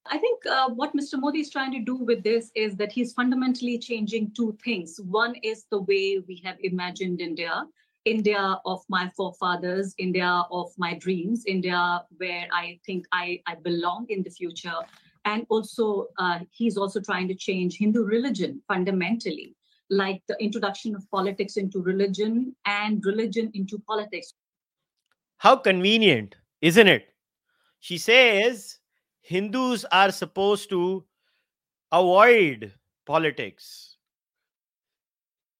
I think uh, what Mr. Modi is trying to do with this is that he's fundamentally changing two things. One is the way we have imagined India, India of my forefathers, India of my dreams, India where I think I, I belong in the future. And also, uh, he's also trying to change Hindu religion fundamentally, like the introduction of politics into religion and religion into politics. How convenient, isn't it? She says Hindus are supposed to avoid politics.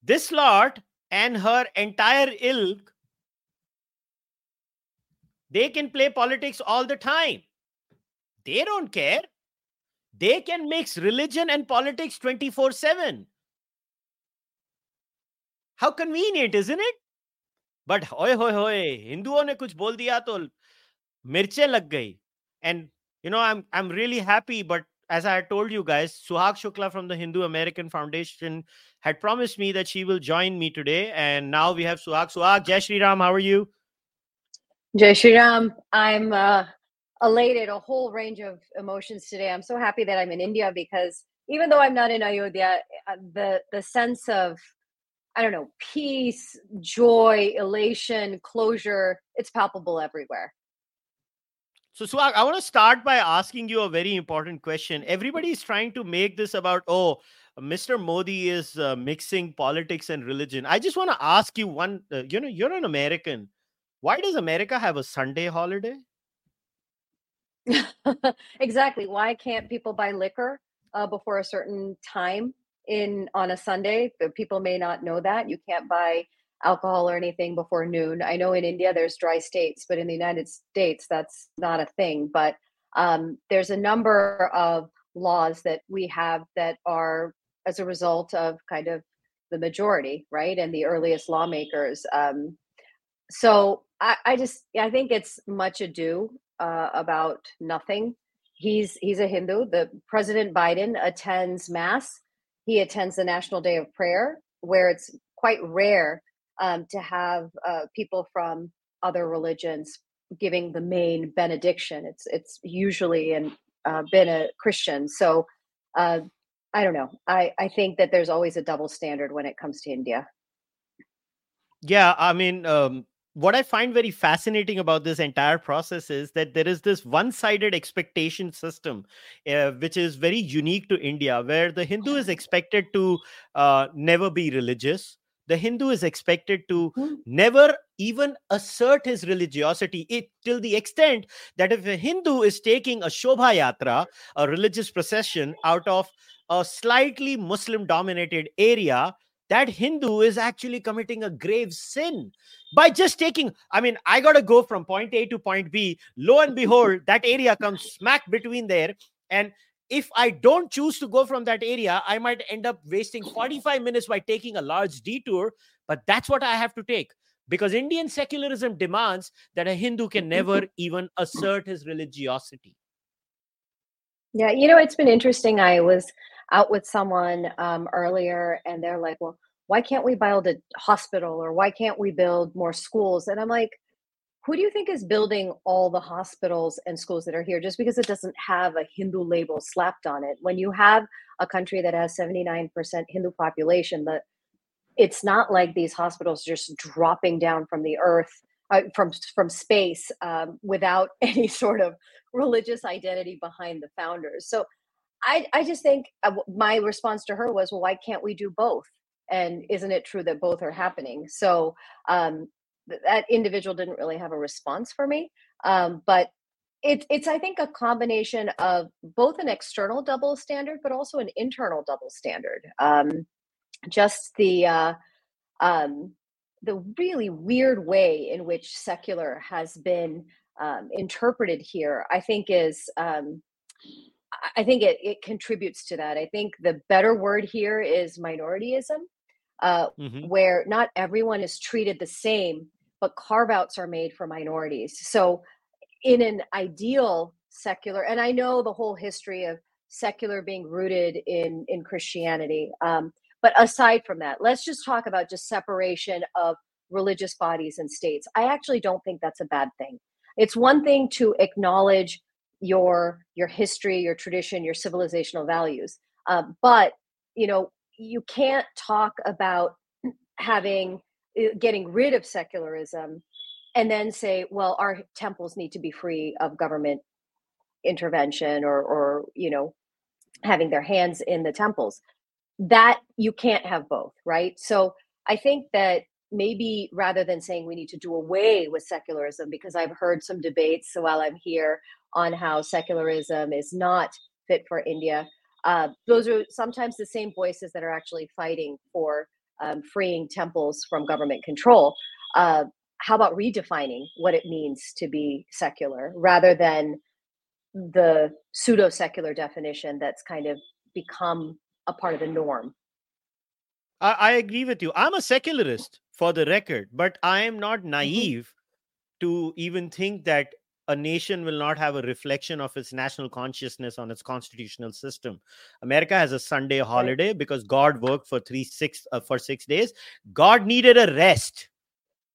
This lot and her entire ilk, they can play politics all the time. They don't care. They can mix religion and politics 24 7. How convenient, isn't it? But hoy hoy hoy, हिंदुओं ने कुछ बोल दिया तो मिर्चें लग गई. And you know, I'm I'm really happy, but as I told you guys, Suhag Shukla from the Hindu American Foundation had promised me that she will join me today. And now we have Suhag. Suhag, Jai Shri Ram, how are you? Jai Shri Ram, I'm uh, elated, a whole range of emotions today. I'm so happy that I'm in India because even though I'm not in Ayodhya, uh, the the sense of I don't know, peace, joy, elation, closure, it's palpable everywhere. So, I want to start by asking you a very important question. Everybody is trying to make this about, oh, Mr. Modi is uh, mixing politics and religion. I just want to ask you one, uh, you know, you're an American. Why does America have a Sunday holiday? exactly. Why can't people buy liquor uh, before a certain time in on a Sunday? People may not know that you can't buy alcohol or anything before noon. I know in India there's dry states, but in the United States that's not a thing. But um, there's a number of laws that we have that are as a result of kind of the majority, right, and the earliest lawmakers. Um, so I, I just I think it's much ado uh, about nothing. He's he's a Hindu. The President Biden attends mass. He attends the National Day of Prayer, where it's quite rare um, to have uh, people from other religions giving the main benediction. It's it's usually and uh, been a Christian. So uh, I don't know. I I think that there's always a double standard when it comes to India. Yeah, I mean, um, what I find very fascinating about this entire process is that there is this one sided expectation system, uh, which is very unique to India, where the Hindu is expected to uh, never be religious. The Hindu is expected to mm-hmm. never even assert his religiosity it, till the extent that if a Hindu is taking a Shobha Yatra, a religious procession out of a slightly Muslim dominated area, that Hindu is actually committing a grave sin by just taking. I mean, I got to go from point A to point B. Lo and behold, that area comes smack between there. And if I don't choose to go from that area, I might end up wasting 45 minutes by taking a large detour. But that's what I have to take because Indian secularism demands that a Hindu can never even assert his religiosity. Yeah, you know, it's been interesting. I was out with someone um, earlier and they're like, well, why can't we build a hospital or why can't we build more schools? And I'm like, who do you think is building all the hospitals and schools that are here just because it doesn't have a Hindu label slapped on it? When you have a country that has 79% Hindu population, that it's not like these hospitals just dropping down from the earth uh, from from space um, without any sort of religious identity behind the founders. So I, I just think uh, my response to her was, well, why can't we do both? And isn't it true that both are happening? So um, that individual didn't really have a response for me. Um, but it, it's, I think, a combination of both an external double standard, but also an internal double standard. Um, just the uh, um, the really weird way in which secular has been um, interpreted here, I think, is um, I think it, it contributes to that. I think the better word here is minorityism, uh, mm-hmm. where not everyone is treated the same, but carve outs are made for minorities. So, in an ideal secular, and I know the whole history of secular being rooted in in Christianity, um, but aside from that, let's just talk about just separation of religious bodies and states. I actually don't think that's a bad thing. It's one thing to acknowledge your your history your tradition your civilizational values uh, but you know you can't talk about having getting rid of secularism and then say well our temples need to be free of government intervention or or you know having their hands in the temples that you can't have both right so i think that maybe rather than saying we need to do away with secularism because i've heard some debates while i'm here on how secularism is not fit for India. Uh, those are sometimes the same voices that are actually fighting for um, freeing temples from government control. Uh, how about redefining what it means to be secular rather than the pseudo secular definition that's kind of become a part of the norm? I, I, agree with you. I'm a secularist for the record, but I am not mm-hmm. naive mm-hmm. to even think that a nation will not have a reflection of its national consciousness on its constitutional system. America has a Sunday holiday because God worked for three six uh, for six days. God needed a rest.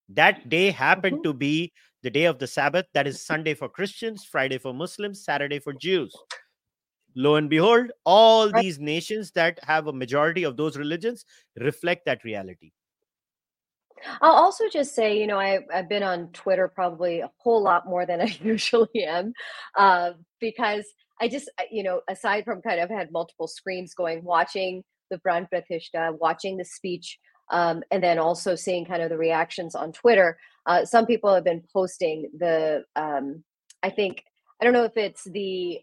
That day happened to be the day of the Sabbath. That is Sunday for Christians, Friday for Muslims, Saturday for Jews. Lo and behold, all these nations that have a majority of those religions reflect that reality. I'll also just say, you know, I, I've been on Twitter probably a whole lot more than I usually am, uh, because I just, you know, aside from kind of had multiple screens going, watching the Pran Pratishtha, watching the speech, um, and then also seeing kind of the reactions on Twitter. Uh, some people have been posting the, um, I think, I don't know if it's the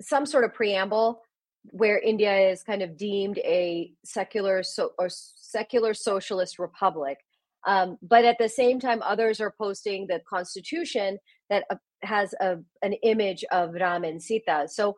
some sort of preamble where India is kind of deemed a secular so or secular socialist republic. Um, but at the same time, others are posting the constitution that uh, has a, an image of Ram and Sita. So,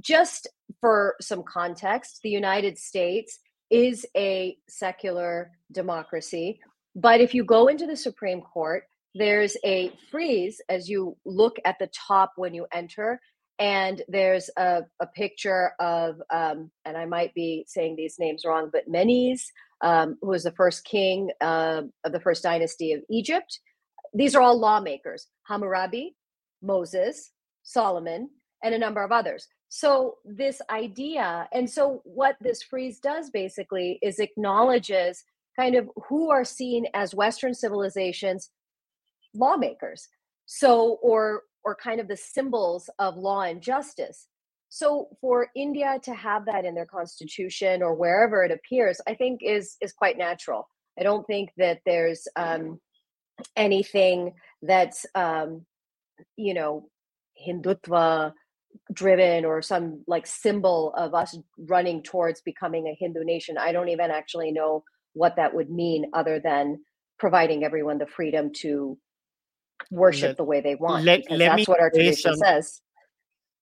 just for some context, the United States is a secular democracy. But if you go into the Supreme Court, there's a frieze as you look at the top when you enter and there's a, a picture of um, and i might be saying these names wrong but menes um, who was the first king uh, of the first dynasty of egypt. These are all lawmakers hammurabi moses solomon and a number of others. So this idea and so what this frieze does basically is acknowledges kind of who are seen as western civilizations lawmakers so or or kind of the symbols of law and justice so for india to have that in their constitution or wherever it appears i think is is quite natural. I don't think that there's um anything that's um you know hindutva driven or some like symbol of us running towards becoming a hindu nation. I don't even actually know what that would mean other than providing everyone the freedom to worship Let- the way they want let- because let me that's what our tradition some- says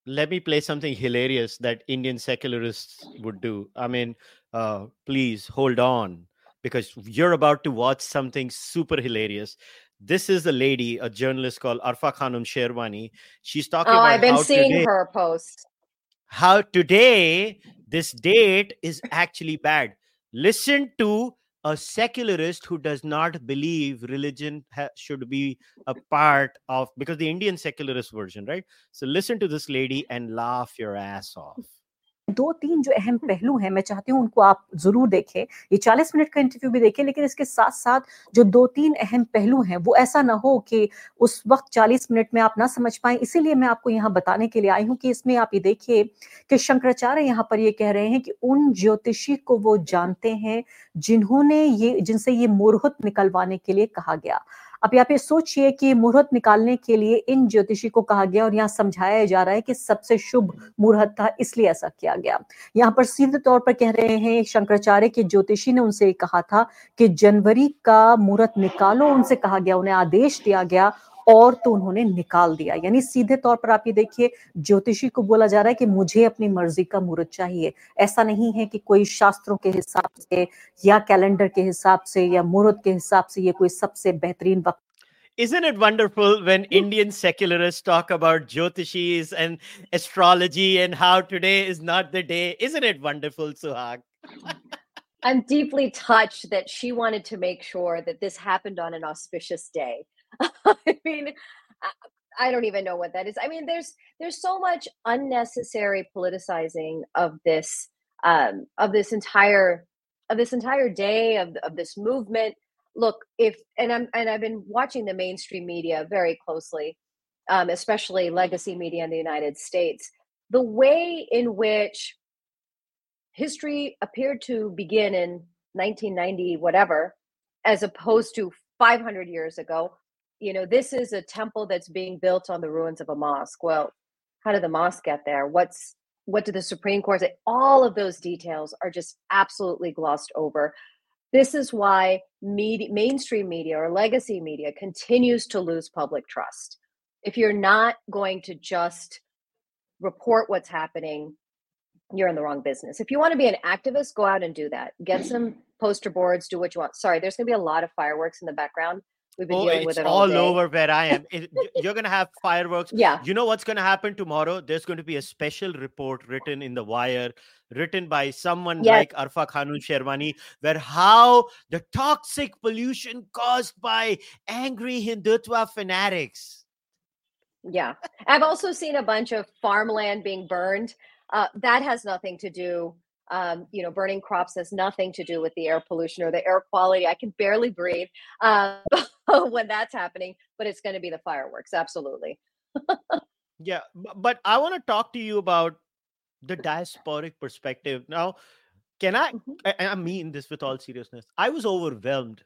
let me play something hilarious that Indian secularists would do. I mean, uh, please hold on because you're about to watch something super hilarious. This is a lady, a journalist called Arfa Khanum Sherwani. She's talking oh about i've been seeing today, her posts how today this date is actually bad. Listen to a secularist who does not believe religion ha- should be a part of because the Indian secularist version, right? So listen to this lady and laugh your ass off. दो तीन जो अहम पहलू हैं, मैं चाहती हूँ उनको आप ज़रूर देखें। ये 40 मिनट का इंटरव्यू भी देखें, लेकिन इसके साथ साथ जो दो तीन अहम पहलू हैं, वो ऐसा ना हो कि उस वक्त 40 मिनट में आप ना समझ पाए। इसीलिए मैं आपको यहाँ बताने के लिए आई हूँ कि इसमें आप ये देखिए कि शंकराचार्य यहाँ पर ये कह रहे हैं कि उन ज्योतिषी को वो जानते हैं जिन्होंने ये, जिनसे ये मुहूर्त निकलवाने के लिए कहा गया। अब यहाँ पे सोचिए कि मुहूर्त निकालने के लिए इन ज्योतिषी को कहा गया और यहाँ समझाया जा रहा है कि सबसे शुभ मुहूर्त था, इसलिए ऐसा किया गया। यहाँ पर सीधे तौर पर कह रहे हैं शंकराचार्य के ज्योतिषी ने उनसे कहा था कि जनवरी का मुहूर्त निकालो, उनसे कहा गया, उन्हें आदेश दिया गया और तो उन्होंने निकाल दिया यानी सीधे तौर पर आप ये देखिए ज्योतिषी को बोला जा रहा है कि मुझे अपनी मर्ज़ी का मुहूर्त चाहिए ऐसा नहीं है कि कोई शास्त्रों के हिसाब से या कैलेंडर के हिसाब से या मुहूर्त के हिसाब से ये कोई सबसे बेहतरीन वक्त Isn't it wonderful when Indian secularists talk about Jyotishis and astrology and how today is not the day? Isn't it wonderful, Suhag? I'm deeply touched that she wanted to make sure that this happened on an auspicious day. I mean, I- don't even know what that is. I mean, there's there's so much unnecessary politicizing of this um, of this entire of this entire day of of this movement. Look, if and I'm and I've been watching the mainstream media very closely, um, especially legacy media in the United States. The way in which history appeared to begin in 1990 whatever as opposed to 500 years ago you know this is a temple that's being built on the ruins of a mosque well how did the mosque get there what's what did the supreme court say all of those details are just absolutely glossed over this is why media, mainstream media or legacy media continues to lose public trust if you're not going to just report what's happening you're in the wrong business. If you want to be an activist, go out and do that. Get some poster boards, do what you want. Sorry, there's going to be a lot of fireworks in the background. We've been Oh, dealing it's with it all, all over where I am. It- you're going to have fireworks. Yeah. You know what's going to happen tomorrow? There's going to be a special report written in the wire, written by someone Yes. like Arfa Khanum Sherwani, where how the toxic pollution caused by angry Hindutva fanatics. Yeah. I've also seen a bunch of farmland being burned. Uh, that has nothing to do, um, you know, burning crops has nothing to do with the air pollution or the air quality. I can barely breathe uh, when that's happening, but it's going to be the fireworks. Absolutely. Yeah, but I want to talk to you about the diasporic perspective. Now, can I, Mhm. I, I mean this with all seriousness. I was overwhelmed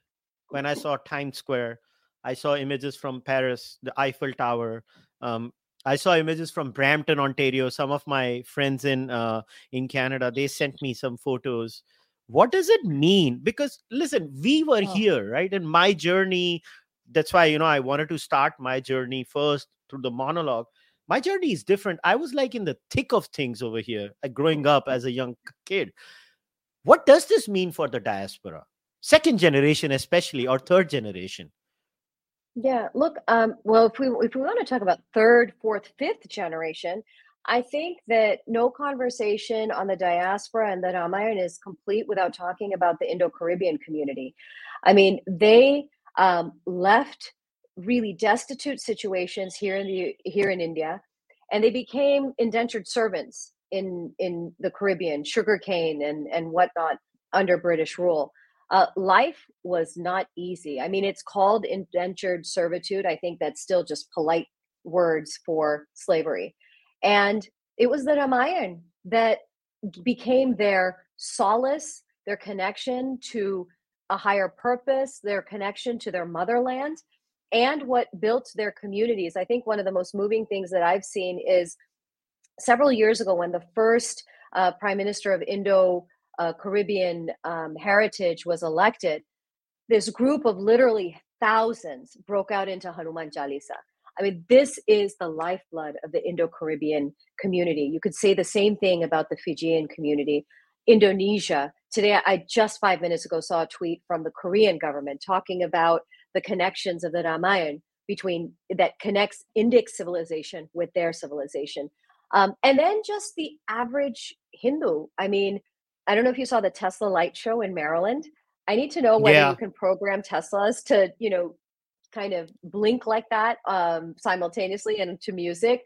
when I saw Times Square. I saw images from Paris, the Eiffel Tower. Um, I saw images from Brampton, Ontario. Some of my friends in uh, in Canada they sent me some photos. What does it mean? Because listen, we were Oh. here, right? And my journey. That's why you know I wanted to start my journey first through the monologue my journey is different. I was like in the thick of things over here, like growing up as a young kid. What does this mean for the diaspora? Second generation, especially, or third generation? Yeah, look, um, well, if we if we want to talk about third, fourth, fifth generation, I think that no conversation on the diaspora and the Ramayana is complete without talking about the Indo-Caribbean community. I mean, they um, left really destitute situations here in the here in India, and they became indentured servants in in the Caribbean, sugarcane and and whatnot under British rule. Uh, life was not easy. I mean, it's called indentured servitude. I think that's still just polite words for slavery. And it was the Ramayan that became their solace, their connection to a higher purpose, their connection to their motherland, and what built their communities. I think one of the most moving things that I've seen is several years ago when the first uh, prime minister of Indo uh, Caribbean um, heritage was elected, this group of literally thousands broke out into Hanuman Chalisa. I mean, this is the lifeblood of the Indo Caribbean community. You could say the same thing about the Fijian community. Indonesia. Today, I just five minutes ago saw a tweet from the Korean government talking about the connections of the Ramayan between that connects Indic civilization with their civilization. Um, and then just the average Hindu. I mean, I don't know if you saw the Tesla light show in Maryland. I need to know whether Yeah. you can program Teslas to, you know, kind of blink like that um, simultaneously and to music.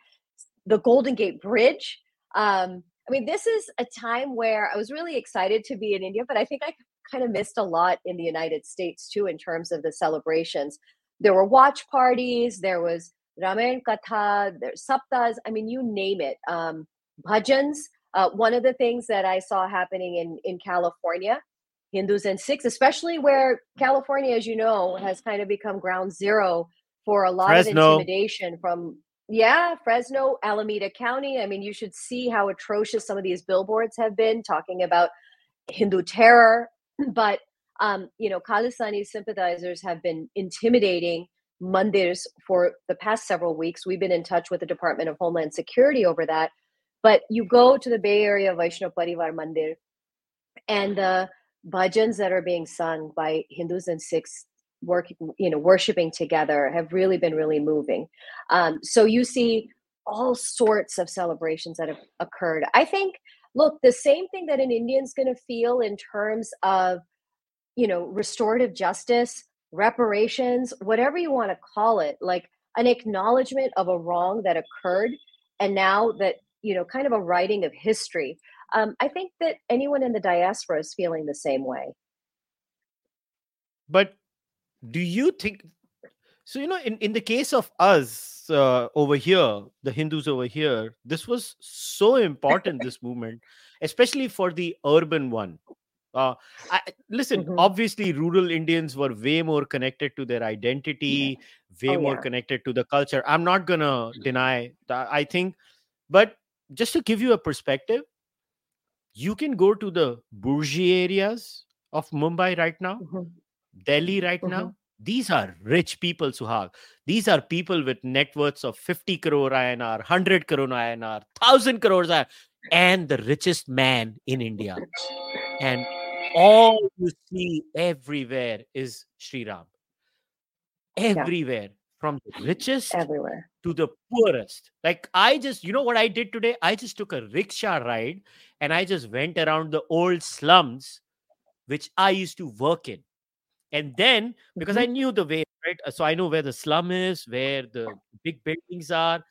The Golden Gate Bridge. Um, I mean, this is a time where I was really excited to be in India, but I think I kind of missed a lot in the United States too in terms of the celebrations. There were watch parties, there was Ramayana Katha, there's Saptas, I mean, you name it. Um, bhajans. Uh, one of the things that I saw happening in, in California, Hindus and Sikhs, especially where California, as you know, has kind of become ground zero for a lot Fresno. of intimidation from, yeah, Fresno, Alameda County. I mean, you should see how atrocious some of these billboards have been talking about Hindu terror. But, um, you know, Khalistani sympathizers have been intimidating mandirs for the past several weeks. We've been in touch with the Department of Homeland Security over that. But you go to the Bay Area Vaishnav Parivar Mandir, and the bhajans that are being sung by Hindus and Sikhs working, you know, worshiping together have really been really moving. Um, so you see all sorts of celebrations that have occurred. I think, look, the same thing that an Indian's going to feel in terms of, you know, restorative justice, reparations, whatever you want to call it, like an acknowledgement of a wrong that occurred, and now that you know, kind of a writing of history. Um, I think that anyone in the diaspora is feeling the same way. But do you think so? You know, in, in the case of us uh, over here, the Hindus over here, this was so important, this movement, especially for the urban one. Uh, I, listen, Mhm. obviously, rural Indians were way more connected to their identity, way Oh, more yeah. connected to the culture. I'm not gonna deny that. I think, but just to give you a perspective, you can go to the bourgeois areas of Mumbai right now, Mhm. Delhi right Mhm. now. These are rich people, Suhag. These are people with net worths of 50 crore INR, 100 crore INR, 1000 crores INR, and the richest man in India. And all you see everywhere is Sri Ram. everywhere from the richest everywhere to the poorest. Like I just, you know what I did today? I just took a rickshaw ride and I just went around the old slums, which I used to work in. And then because Mhm. I knew the way, right? So I know where the slum is, where the big buildings are,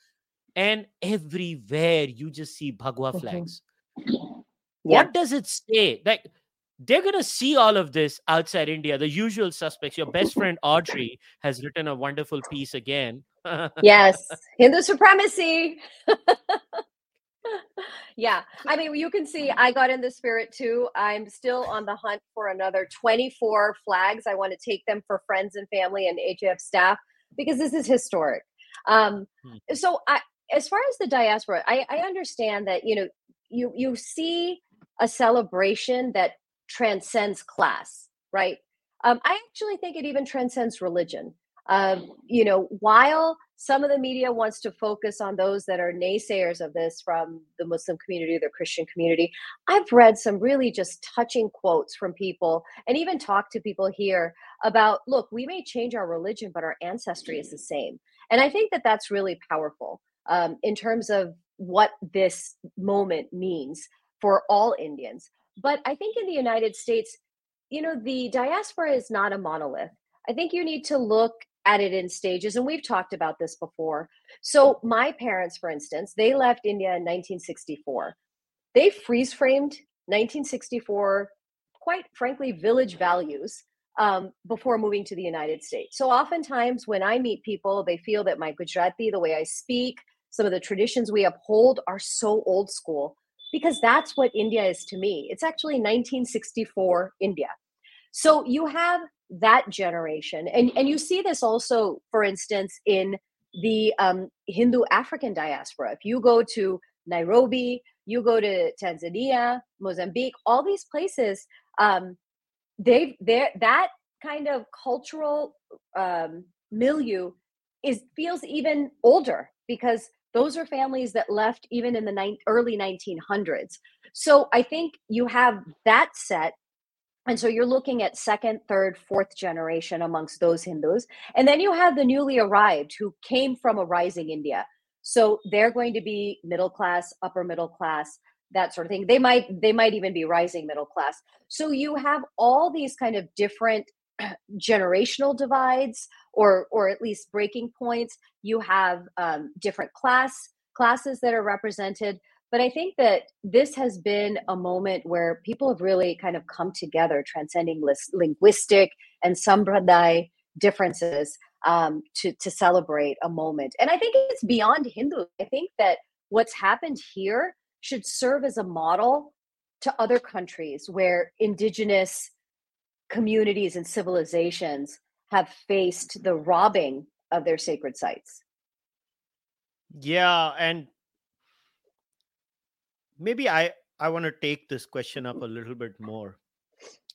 and everywhere you just see Bhagwa Mhm. flags. yeah What does it say? Like they're gonna see all of this outside India. The usual suspects. Your best friend Audrey has written a wonderful piece again. yes hindu supremacy yeah i mean you can see i got in the spirit too i'm still on the hunt for another 24 flags i want to take them for friends and family and hf staff because this is historic um Hmm. so i as far as the diaspora i i understand that you know you you see a celebration that transcends class right um i actually think it even transcends religion um, you know, while some of the media wants to focus on those that are naysayers of this from the Muslim community, the Christian community, I've read some really just touching quotes from people and even talked to people here about look, we may change our religion, but our ancestry is the same. And I think that that's really powerful um, in terms of what this moment means for all Indians. But I think in the United States, you know, the diaspora is not a monolith. I think you need to look at it in stages. And we've talked about this before. So, my parents, for instance, they left India in 1964. They freeze framed 1964, quite frankly, village values um, before moving to the United States. So, oftentimes when I meet people, they feel that my Gujarati, the way I speak, some of the traditions we uphold are so old school because that's what India is to me. It's actually 1964 India. So you have that generation, and and you see this also, for instance, in the um, Hindu African diaspora. If you go to Nairobi, you go to Tanzania, Mozambique, all these places, um, they they that kind of cultural um, milieu is feels even older because those are families that left even in the ni- early 1900s. So I think you have that set and so you're looking at second, third, fourth generation amongst those Hindus. And then you have the newly arrived who came from a rising India. So they're going to be middle class, upper middle class, that sort of thing. They might they might even be rising middle class. So you have all these kind of different generational divides or or at least breaking points. You have um, different class classes that are represented but I think that this has been a moment where people have really kind of come together, transcending linguistic and sampradaya differences um, to, to celebrate a moment. And I think it's beyond Hindu. I think that what's happened here should serve as a model to other countries where indigenous communities and civilizations have faced the robbing of their sacred sites. Yeah, and maybe I I want to take this question up a little bit more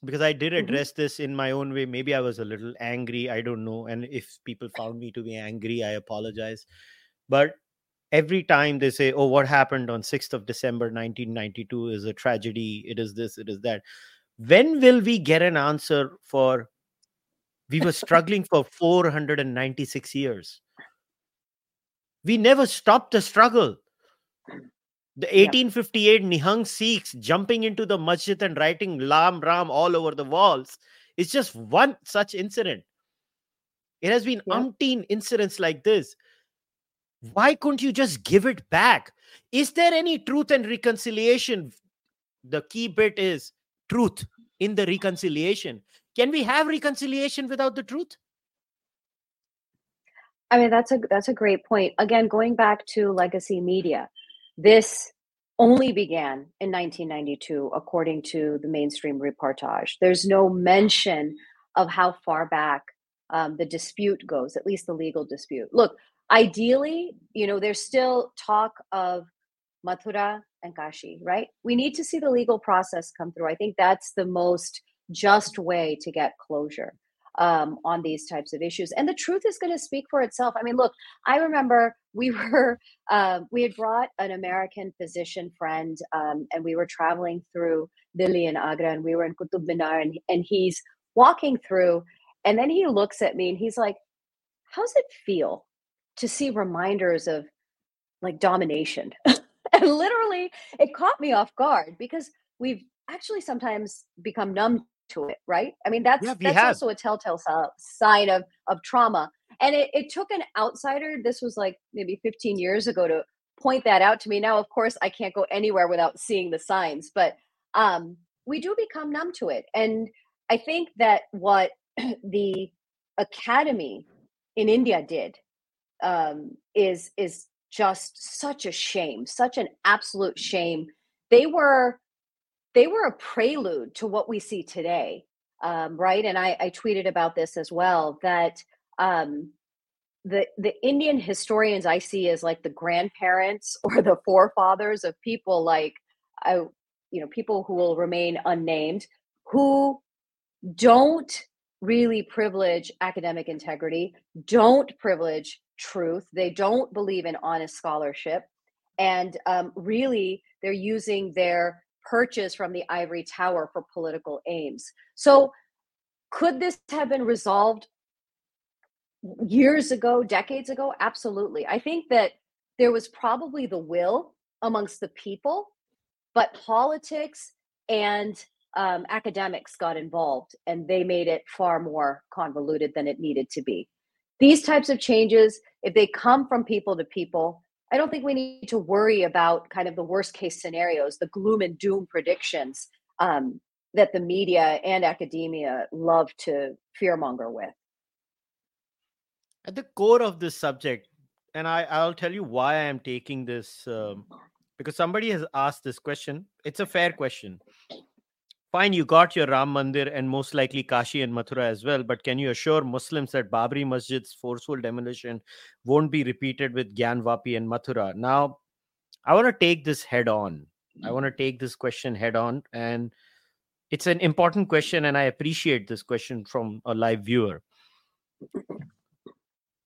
because I did Mhm. address this in my own way. Maybe I was a little angry. I don't know. And if people found me to be angry, I apologize. But every time they say, oh, what happened on 6th of December 1992 is a tragedy, it is this, it is that. When will we get an answer for we were struggling for 496 years? We never stopped the struggle. The 1858 Nihang Sikhs jumping into the masjid and writing Lam Ram all over the walls is just one such incident. It has been Yeah. umpteen incidents like this. Why couldn't you just give it back? Is there any truth and reconciliation? The key bit is truth in the reconciliation. Can we have reconciliation without the truth? I mean, that's a that's a great point. Again, going back to legacy media, this only began in 1992, according to the mainstream reportage. There's no mention of how far back um, the dispute goes, at least the legal dispute. Look, ideally, you know, there's still talk of Mathura and Kashi, right? We need to see the legal process come through. I think that's the most just way to get closure um, on these types of issues. And the truth is going to speak for itself. I mean, look, I remember we were, um, we had brought an American physician friend um, and we were traveling through Delhi and Agra and we were in Qutub Minar and, and he's walking through and then he looks at me and he's like, how's it feel to see reminders of like domination? and literally, it caught me off guard because we've actually sometimes become numb to it, right? I mean, that's Yeah, that's have. also a telltale si- sign of of trauma. And it, it took an outsider. This was like maybe 15 years ago to point that out to me. Now, of course, I can't go anywhere without seeing the signs, but um, we do become numb to it. And I think that what the academy in India did um, is is just such a shame, such an absolute shame. They were they were a prelude to what we see today, um, right? And I, I tweeted about this as well that um, the the Indian historians I see as like the grandparents or the forefathers of people like I, you know, people who will remain unnamed, who don't really privilege academic integrity, don't privilege truth, they don't believe in honest scholarship, and um, really they're using their purchase from the ivory tower for political aims. So, could this have been resolved years ago, decades ago? Absolutely. I think that there was probably the will amongst the people, but politics and um, academics got involved and they made it far more convoluted than it needed to be. These types of changes, if they come from people to people, I don't think we need to worry about kind of the worst case scenarios, the gloom and doom predictions um, that the media and academia love to fearmonger with. at the core of this subject and i i'll tell you why i am taking this um, because somebody has asked this question it's a fair question fine you got your ram mandir and most likely kashi and mathura as well but can you assure muslims that babri masjid's forceful demolition won't be repeated with gyanvapi and mathura? Now i want to take this head on. I hmm. want to take this question head on and it's an important question and i appreciate this question from a live viewer.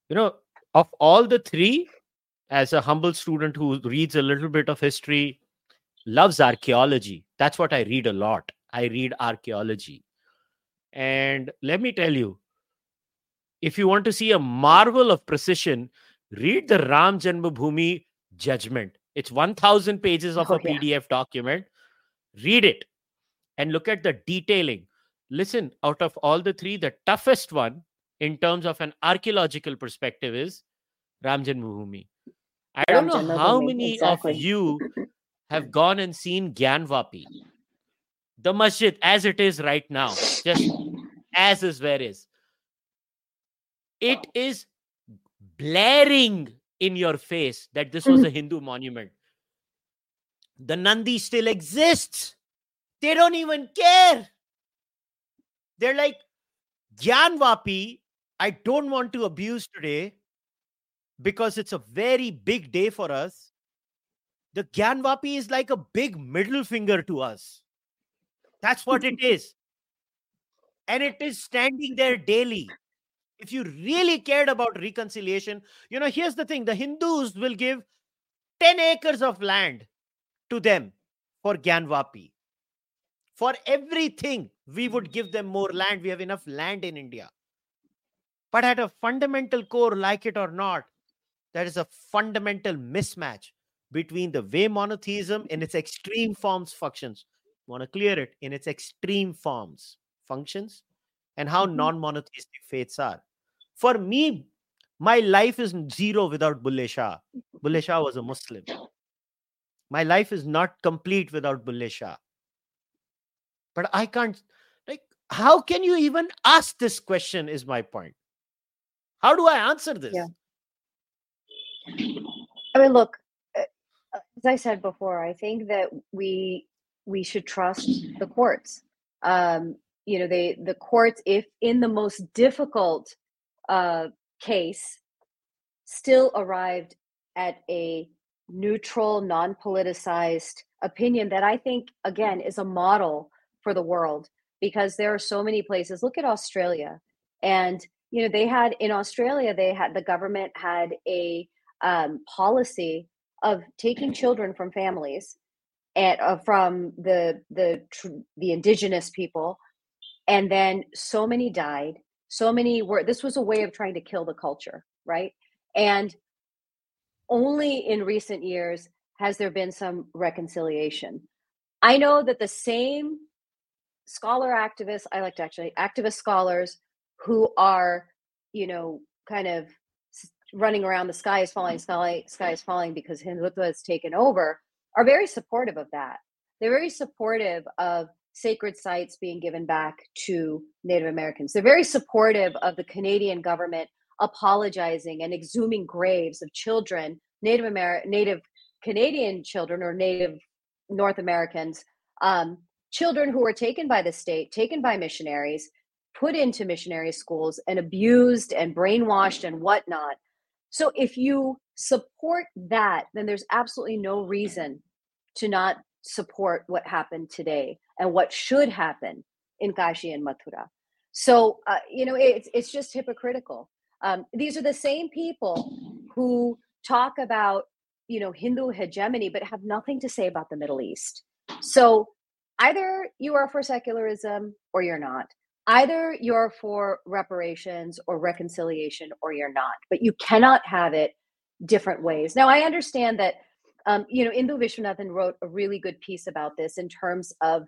You know of all the three as a humble student who reads a little bit of history loves archaeology that's what i read a lot i read archaeology and let me tell you if you want to see a marvel of precision read the ram janmabhoomi judgment it's 1000 pages of Oh, a yeah. pdf document read it and look at the detailing listen out of all the three the toughest one in terms of an archaeological perspective is Ram Janmabhoomi. I don't know how many exactly. of you have gone and seen Gyanvapi, the masjid as it is right now, just as is where is. It is blaring in your face that this was a Hindu monument. The Nandi still exists. They don't even care. They're like, Gyanvapi, I don't want to abuse today because it's a very big day for us. The Gyanvapi is like a big middle finger to us. That's what it is. And it is standing there daily. If you really cared about reconciliation, you know, here's the thing the Hindus will give 10 acres of land to them for Gyanvapi. For everything, we would give them more land. We have enough land in India. But at a fundamental core, like it or not, there is a fundamental mismatch between the way monotheism in its extreme forms functions. Want to clear it in its extreme forms functions and how Mhm. non monotheistic faiths are. For me, my life is zero without Bulle Shah. Bulle Shah was a Muslim. My life is not complete without Bulle Shah. But I can't, like, how can you even ask this question? Is my point. How do I answer this? Yeah. I mean, look, uh, as I said before, I think that we we should trust the courts. Um, you know, they the courts, if in the most difficult uh, case, still arrived at a neutral, non-politicized opinion that I think again is a model for the world because there are so many places. Look at Australia, and you know they had in Australia they had the government had a um, policy of taking children from families uh, from the the the indigenous people and then so many died So many were, this was a way of trying to kill the culture, right? And only in recent years has there been some reconciliation. I know that the same scholar activists, I like to actually, activist scholars who are, you know, kind of running around the sky is falling, sky, sky is falling because Hindutva has taken over, are very supportive of that. They're very supportive of sacred sites being given back to Native Americans. They're very supportive of the Canadian government apologizing and exhuming graves of children, Native American, Native Canadian children or Native North Americans, um, children who were taken by the state, taken by missionaries, put into missionary schools, and abused and brainwashed and whatnot. So if you support that, then there's absolutely no reason to not support what happened today and what should happen in Kashi and Mathura. So uh, you know, it's it's just hypocritical. Um, these are the same people who talk about you know Hindu hegemony, but have nothing to say about the Middle East. So either you are for secularism or you're not. Either you're for reparations or reconciliation or you're not. But you cannot have it different ways. Now I understand that um, you know Indu Viswanathan wrote a really good piece about this in terms of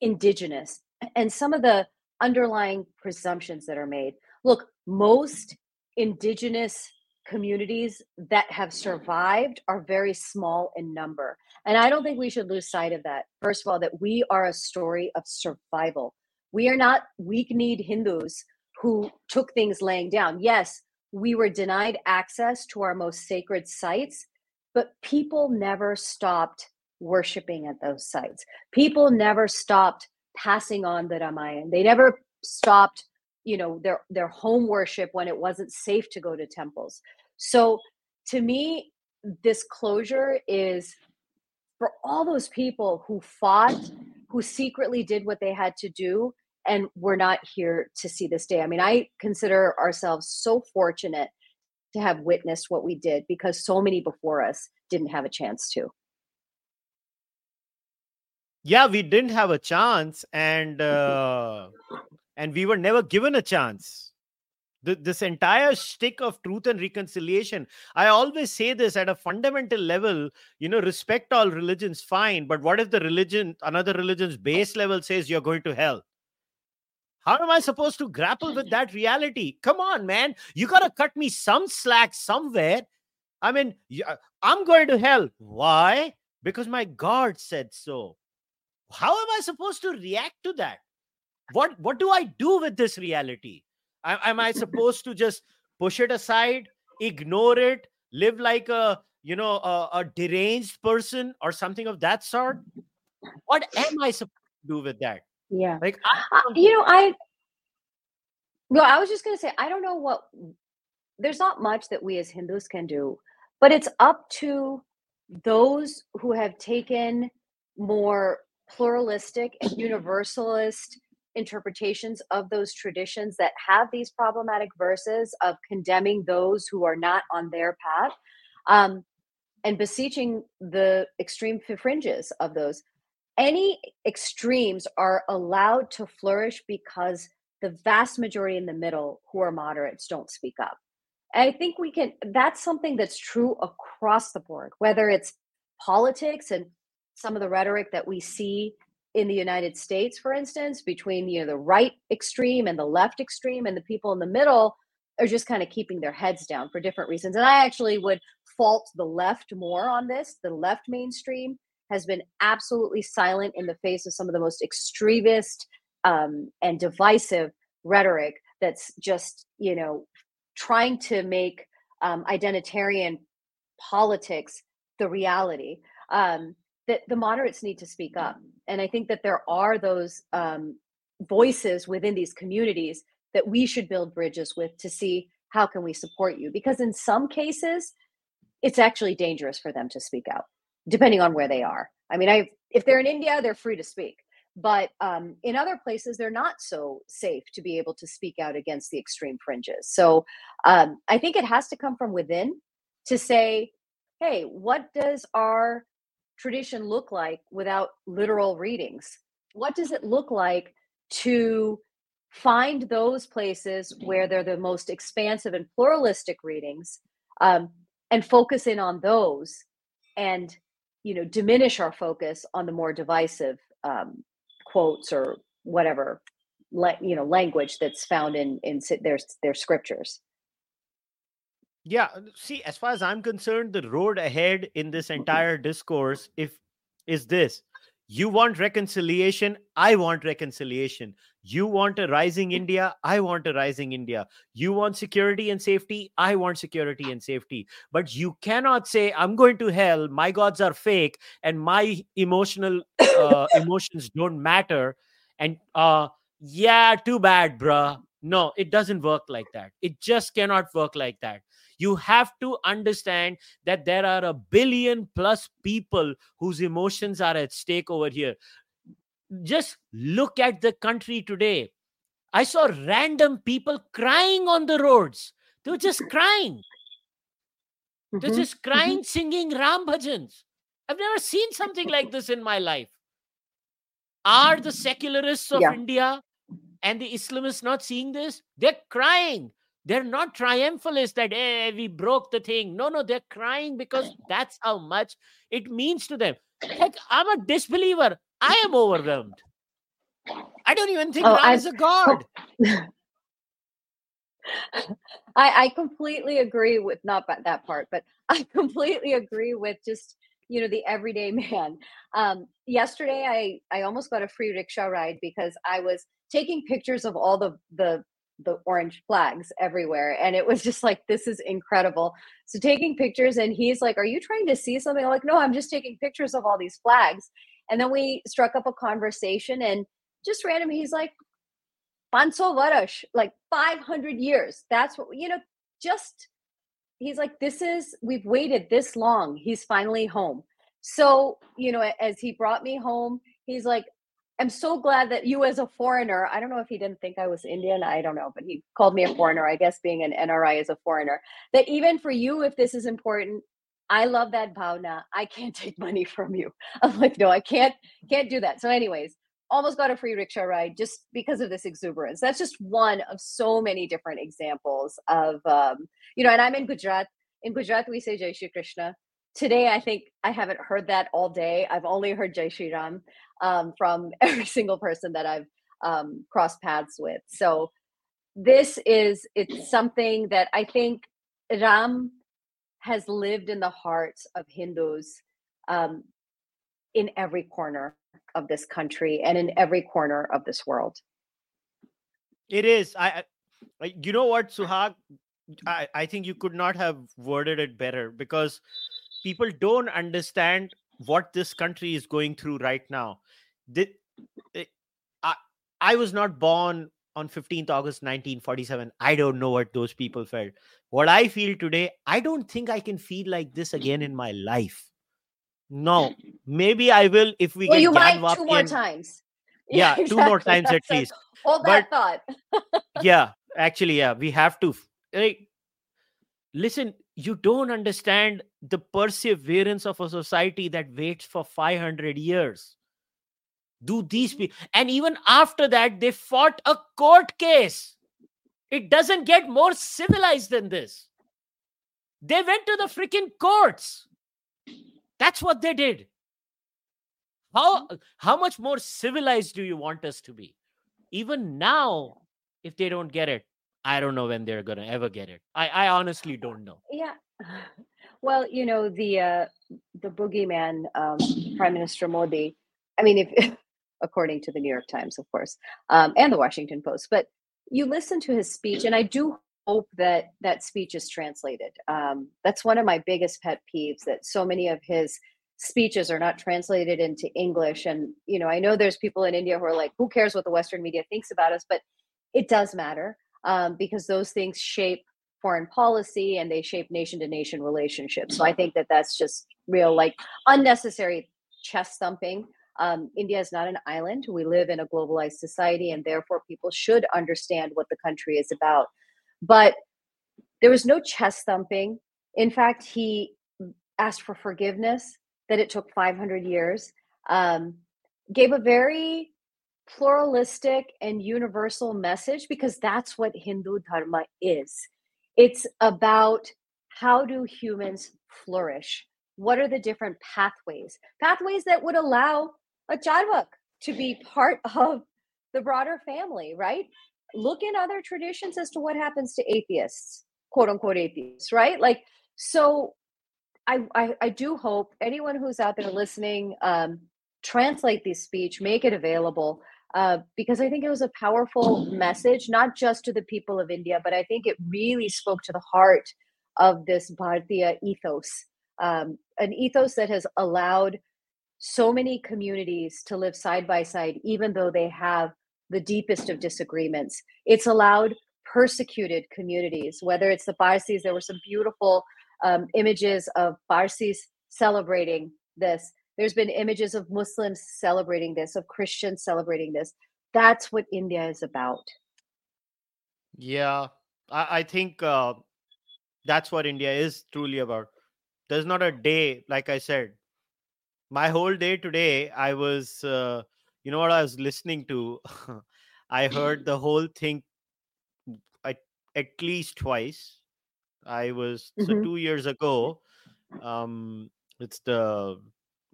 indigenous and some of the underlying presumptions that are made. Look, most indigenous communities that have survived are very small in number. And I don't think we should lose sight of that. First of all, that we are a story of survival. We are not weak kneed Hindus who took things laying down. Yes, we were denied access to our most sacred sites, but people never stopped worshiping at those sites. People never stopped passing on the Ramayan. They never stopped, you know, their their home worship when it wasn't safe to go to temples. So to me, this closure is for all those people who fought, who secretly did what they had to do, and we're not here to see this day. I mean, I consider ourselves so fortunate to have witnessed what we did because so many before us didn't have a chance to. Yeah, we didn't have a chance, and uh, and we were never given a chance. Th- this entire stick of truth and reconciliation. I always say this at a fundamental level. You know, respect all religions, fine, but what if the religion, another religion's base level says you're going to hell? How am I supposed to grapple with that reality? Come on, man. You got to cut me some slack somewhere. I mean, uh, I'm going to hell. Why? Because my God said so. How am I supposed to react to that? What what do I do with this reality? Am, I supposed to just push it aside, ignore it, live like a you know a, a deranged person or something of that sort? What am I supposed to do with that? Yeah. Like I Uh, you know, I well, I was just going to say, I don't know what there's not much that we as Hindus can do, but it's up to those who have taken more pluralistic and universalist interpretations of those traditions that have these problematic verses of condemning those who are not on their path um, and beseeching the extreme fringes of those. Any extremes are allowed to flourish because the vast majority in the middle who are moderates don't speak up. And I think we can, that's something that's true across the board, whether it's politics and some of the rhetoric that we see in the United States, for instance, between you know the right extreme and the left extreme, and the people in the middle are just kind of keeping their heads down for different reasons. And I actually would fault the left more on this. The left mainstream has been absolutely silent in the face of some of the most extremist um, and divisive rhetoric that's just you know trying to make um, identitarian politics the reality um, that the moderates need to speak up and i think that there are those um, voices within these communities that we should build bridges with to see how can we support you because in some cases it's actually dangerous for them to speak out depending on where they are. I mean i if they're in india they're free to speak but um, in other places they're not so safe to be able to speak out against the extreme fringes. So um, i think it has to come from within to say hey what does our tradition look like without literal readings? What does it look like to find those places where they're the most expansive and pluralistic readings um, and focus in on those and you know diminish our focus on the more divisive um, quotes or whatever le- you know language that's found in in their their scriptures yeah see as far as i'm concerned the road ahead in this entire discourse if is this. You want reconciliation i want reconciliation. You want a rising india i want a rising india. You want security and safety i want security and safety. But you cannot say i'm going to hell my gods are fake and my emotional uh, emotions don't matter and uh yeah too bad bruh. No it doesn't work like that. It just cannot work like that you have to understand that there are a billion plus people whose emotions are at stake over here. Just look at the country today. I saw random people crying on the roads. They were just crying. They're Mhm, just crying singing ram bhajans. I've never seen something like this in my life. Are the secularists of Yeah. india and the islamists not seeing this? They're crying they're not triumphalist that hey, we broke the thing. No no they're crying because that's how much it means to them. Heck i'm a disbeliever. I am overwhelmed. I don't even think Oh, I- is a god. I, I completely agree with not that part, but I completely agree with just you know the everyday man. Um, yesterday, I I almost got a free rickshaw ride because I was taking pictures of all the the the orange flags everywhere, and it was just like this is incredible. So taking pictures, and he's like, "Are you trying to see something?" I'm like, "No, I'm just taking pictures of all these flags." And then we struck up a conversation, and just random, he's like, Panso Varash, like 500 years. That's what, you know, just, he's like, this is, we've waited this long. He's finally home. So, you know, as he brought me home, he's like, I'm so glad that you, as a foreigner, I don't know if he didn't think I was Indian, I don't know, but he called me a foreigner. I guess being an NRI is a foreigner. That even for you, if this is important, I love that bhavna. I can't take money from you. I'm like, no, I can't, can't do that. So, anyways, almost got a free rickshaw ride just because of this exuberance. That's just one of so many different examples of, um, you know, and I'm in Gujarat. In Gujarat, we say Jai Shri Krishna. Today, I think I haven't heard that all day. I've only heard Jai Shri Ram um, from every single person that I've um, crossed paths with. So this is, it's something that I think Ram has lived in the hearts of Hindus um, in every corner of this country and in every corner of this world. It is. I, I you know what, Suhag? I, I think you could not have worded it better because people don't understand what this country is going through right now. The, eh, I, I was not born on 15th August 1947. I don't know what those people felt. What I feel today, I don't think I can feel like this again in my life. No, maybe I will if we well, get you might two more times. Yeah, two more exactly. times at So least. Hold But- that thought. yeah actually yeah we have to like listen you don't understand the perseverance of a society that waits for 500 years. Do these mm-hmm. people and even after that they fought a court case. It doesn't get more civilized than this. They went to the freaking courts. That's what they did. How mm-hmm. how much more civilized do you want us to be? Even now if they don't get it i don't know when they're gonna ever get it i i honestly don't know Yeah. Well, you know the uh, the boogeyman, um, Prime Minister Modi. I mean, if according to the New York Times, of course, um, and the Washington Post, but you listen to his speech, and I do hope that that speech is translated. Um, that's one of my biggest pet peeves that so many of his speeches are not translated into English. And you know, I know there's people in India who are like, "Who cares what the Western media thinks about us?" But it does matter um, because those things shape foreign policy and they shape nation to nation relationships. So I think that that's just real, like unnecessary chest thumping. Um, India is not an island. We live in a globalized society, and therefore people should understand what the country is about. But there was no chest thumping. In fact, he asked for forgiveness that it took 500 years, um, gave a very pluralistic and universal message because that's what Hindu Dharma is. It's about how do humans flourish? What are the different pathways? Pathways that would allow a Charvak to be part of the broader family, right? Look in other traditions as to what happens to atheists, quote unquote atheists, right? Like, so I, I, I do hope anyone who's out there listening, um, translate this speech, make it available, uh, because I think it was a powerful message, not just to the people of India, but I think it really spoke to the heart of this Bharatiya ethos, um, an ethos that has allowed so many communities to live side by side, even though they have the deepest of disagreements. It's allowed persecuted communities, whether it's the Parsis, there were some beautiful um, images of Parsis celebrating this. There's been images of Muslims celebrating this, of Christians celebrating this. That's what India is about. Yeah, I, I think uh, that's what India is truly about. There's not a day, like I said, my whole day today, I was, uh, you know what I was listening to? I heard the whole thing at, at least twice. I was, so Mhm. two years ago, um, it's the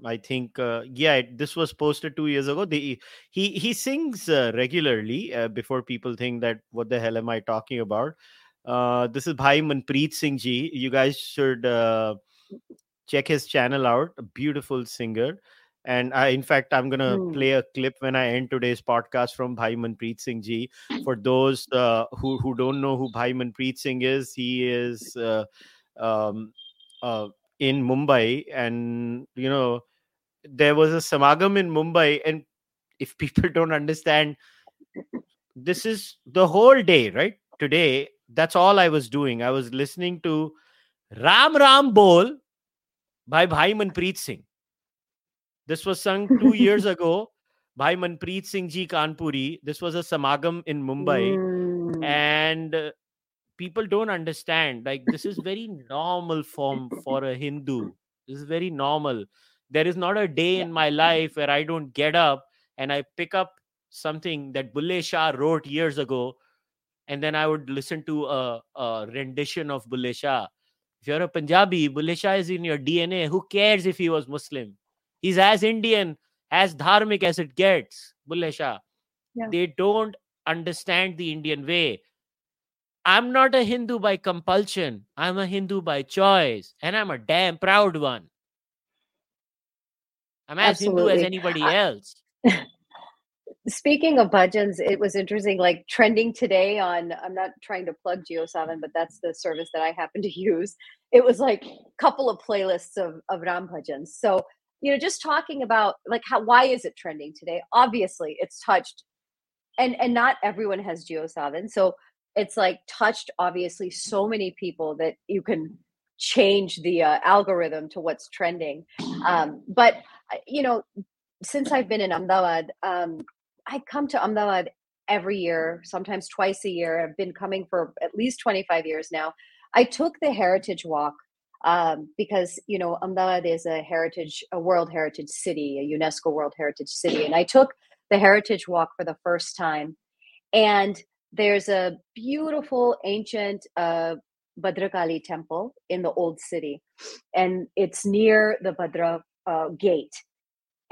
I think uh, yeah, it- this was posted two years ago. The he he sings uh, regularly uh, before people think that what the hell am I talking about? Uh, this is Bhai Manpreet Singh ji. You guys should uh, check his channel out. A beautiful singer. And I, in fact, I'm gonna Hmm. play a clip when I end today's podcast from Bhai Manpreet Singh ji. For those uh, who who don't know who Bhai Manpreet Singh is, he is uh, um, uh, in Mumbai, and you know there was a samagam in Mumbai, and if people don't understand, this is the whole day, right? Today, that's all I was doing. I was listening to Ram Ram Bol by Bhai Manpreet Singh. This was sung two years ago by Manpreet Singh ji Kanpuri. This was a samagam in Mumbai Mm. and people don't understand like this is very normal form for a hindu. This is very normal. There is not a day in my life where i don't get up and i pick up something that bulle shah wrote years ago and then i would listen to a, a rendition of bulle shah. If you're a punjabi bulle shah is in your dna who cares if he was muslim? He's as indian as dharmic as it gets bulle shah. Yeah. they don't understand the indian way I'm not a Hindu by compulsion. I'm a Hindu by choice, and I'm a damn proud one. I'm as Hindu as anybody else. Speaking of bhajans, it was interesting, like trending today on, I'm not trying to plug JioSaavn, but that's the service that I happen to use. It was like a couple of playlists of, of Ram bhajans. So, you know, just talking about like how, why is it trending today? Obviously it's touched and, and not everyone has JioSaavn. So it's like touched obviously so many people that you can change the uh, algorithm to what's trending. Um, but, uh, you know, since I've been in Ahmedabad, um, I come to Ahmedabad every year, sometimes twice a year. I've been coming for at least 25 years now. I took the Heritage Walk um, because, you know, Ahmedabad is a heritage, a World Heritage City, a UNESCO World Heritage City. And I took the Heritage Walk for the first time. And there's a beautiful ancient uh, Bhadrakali temple in the old city. And it's near the Bhadra uh, gate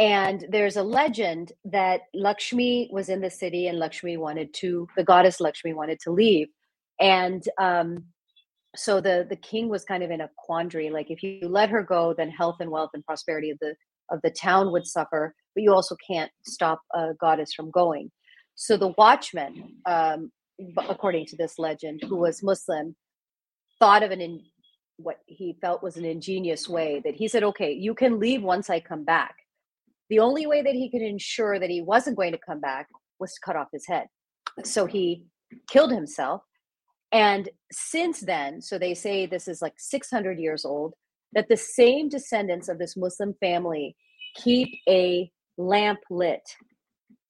and there's a legend that Lakshmi was in the city and Lakshmi wanted to, the goddess Lakshmi wanted to leave. And um, so the, the king was kind of in a quandary. Like if you let her go, then health and wealth and prosperity of the, of the town would suffer, but you also can't stop a goddess from going. So the watchman, um, according to this legend, who was Muslim, thought of an in, what he felt was an ingenious way that he said, okay, you can leave once I come back. The only way that he could ensure that he wasn't going to come back was to cut off his head. So he killed himself. And since then, so they say this is like 600 years old, that the same descendants of this Muslim family keep a lamp lit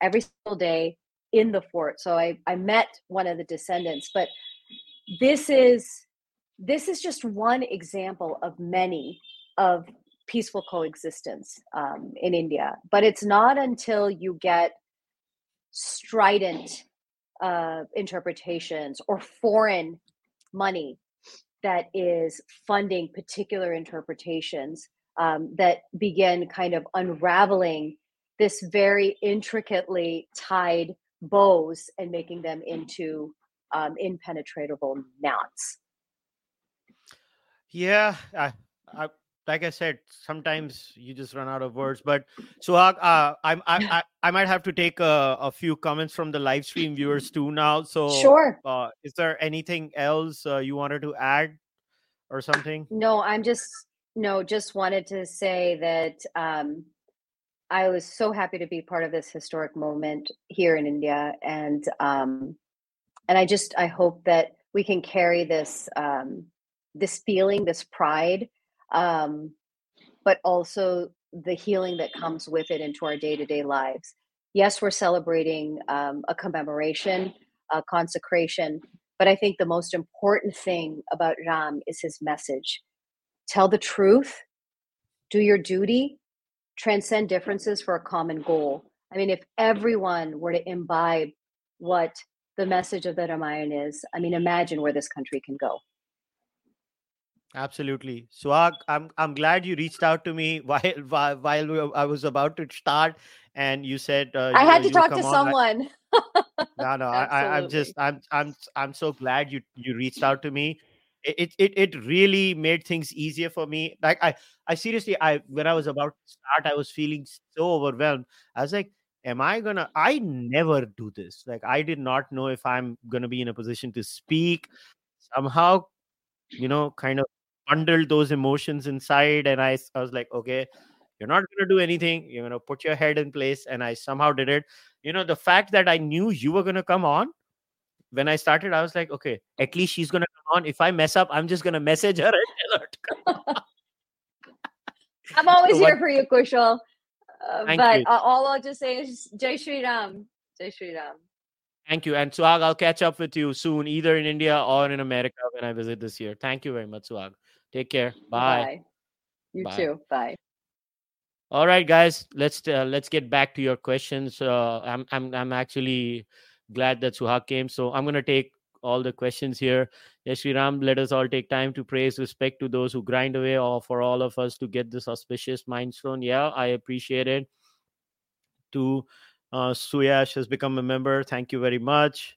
every single day in the fort. So I, I met one of the descendants, but this is this is just one example of many of peaceful coexistence um, in India. But it's not until you get strident uh, interpretations or foreign money that is funding particular interpretations um, that begin kind of unraveling this very intricately tied bows and making them into um, impenetrable knots. Yeah, I, I, like I said, sometimes you just run out of words. But so uh, I'm, I, I, I might have to take a, a, few comments from the live stream viewers too now. So, sure. Uh, is there anything else uh, you wanted to add or something? No, I'm just no, just wanted to say that um, I was so happy to be part of this historic moment here in India, and um, and I just I hope that we can carry this um, this feeling, this pride, um, but also the healing that comes with it into our day to day lives. Yes, we're celebrating um, a commemoration, a consecration, but I think the most important thing about Ram is his message. Tell the truth, do your duty, transcend differences for a common goal. I mean, if everyone were to imbibe what the message of the Ramayana is, I mean, imagine where this country can go. Absolutely, Suhag. I'm I'm glad you reached out to me while while, while I was about to start, and you said uh, I you, had to talk to on. someone. no, no, I, I, I'm just I'm I'm I'm so glad you you reached out to me. It, it it really made things easier for me. Like I I seriously I when I was about to start, I was feeling so overwhelmed. I was like, am I gonna? I never do this. Like I did not know if I'm gonna be in a position to speak. Somehow, you know, kind of bundled those emotions inside, and I I was like, okay, you're not gonna do anything. You're gonna put your head in place, and I somehow did it. You know, the fact that I knew you were gonna come on when I started, I was like, okay, at least she's gonna come on. If I mess up, I'm just gonna message her and tell her to come. I'm always So here what- for you, Kushal. Uh, but you. uh, all I'll just say is Jai Shri Ram. Jai Shri Ram. Thank you. And Suhag, I'll catch up with you soon, either in India or in America when I visit this year. Thank you very much, Suhag. Take care. Bye. You Bye. too. Bye. All right, guys. Let's uh, let's get back to your questions. Uh, I'm I'm I'm actually glad that Suhag came. So I'm gonna take all the questions here. Yes, Shri Ram, let us all take time to praise, respect to those who grind away, or for all of us to get this auspicious milestone. Yeah, I appreciate it. To uh, Suyash has become a member. Thank you very much.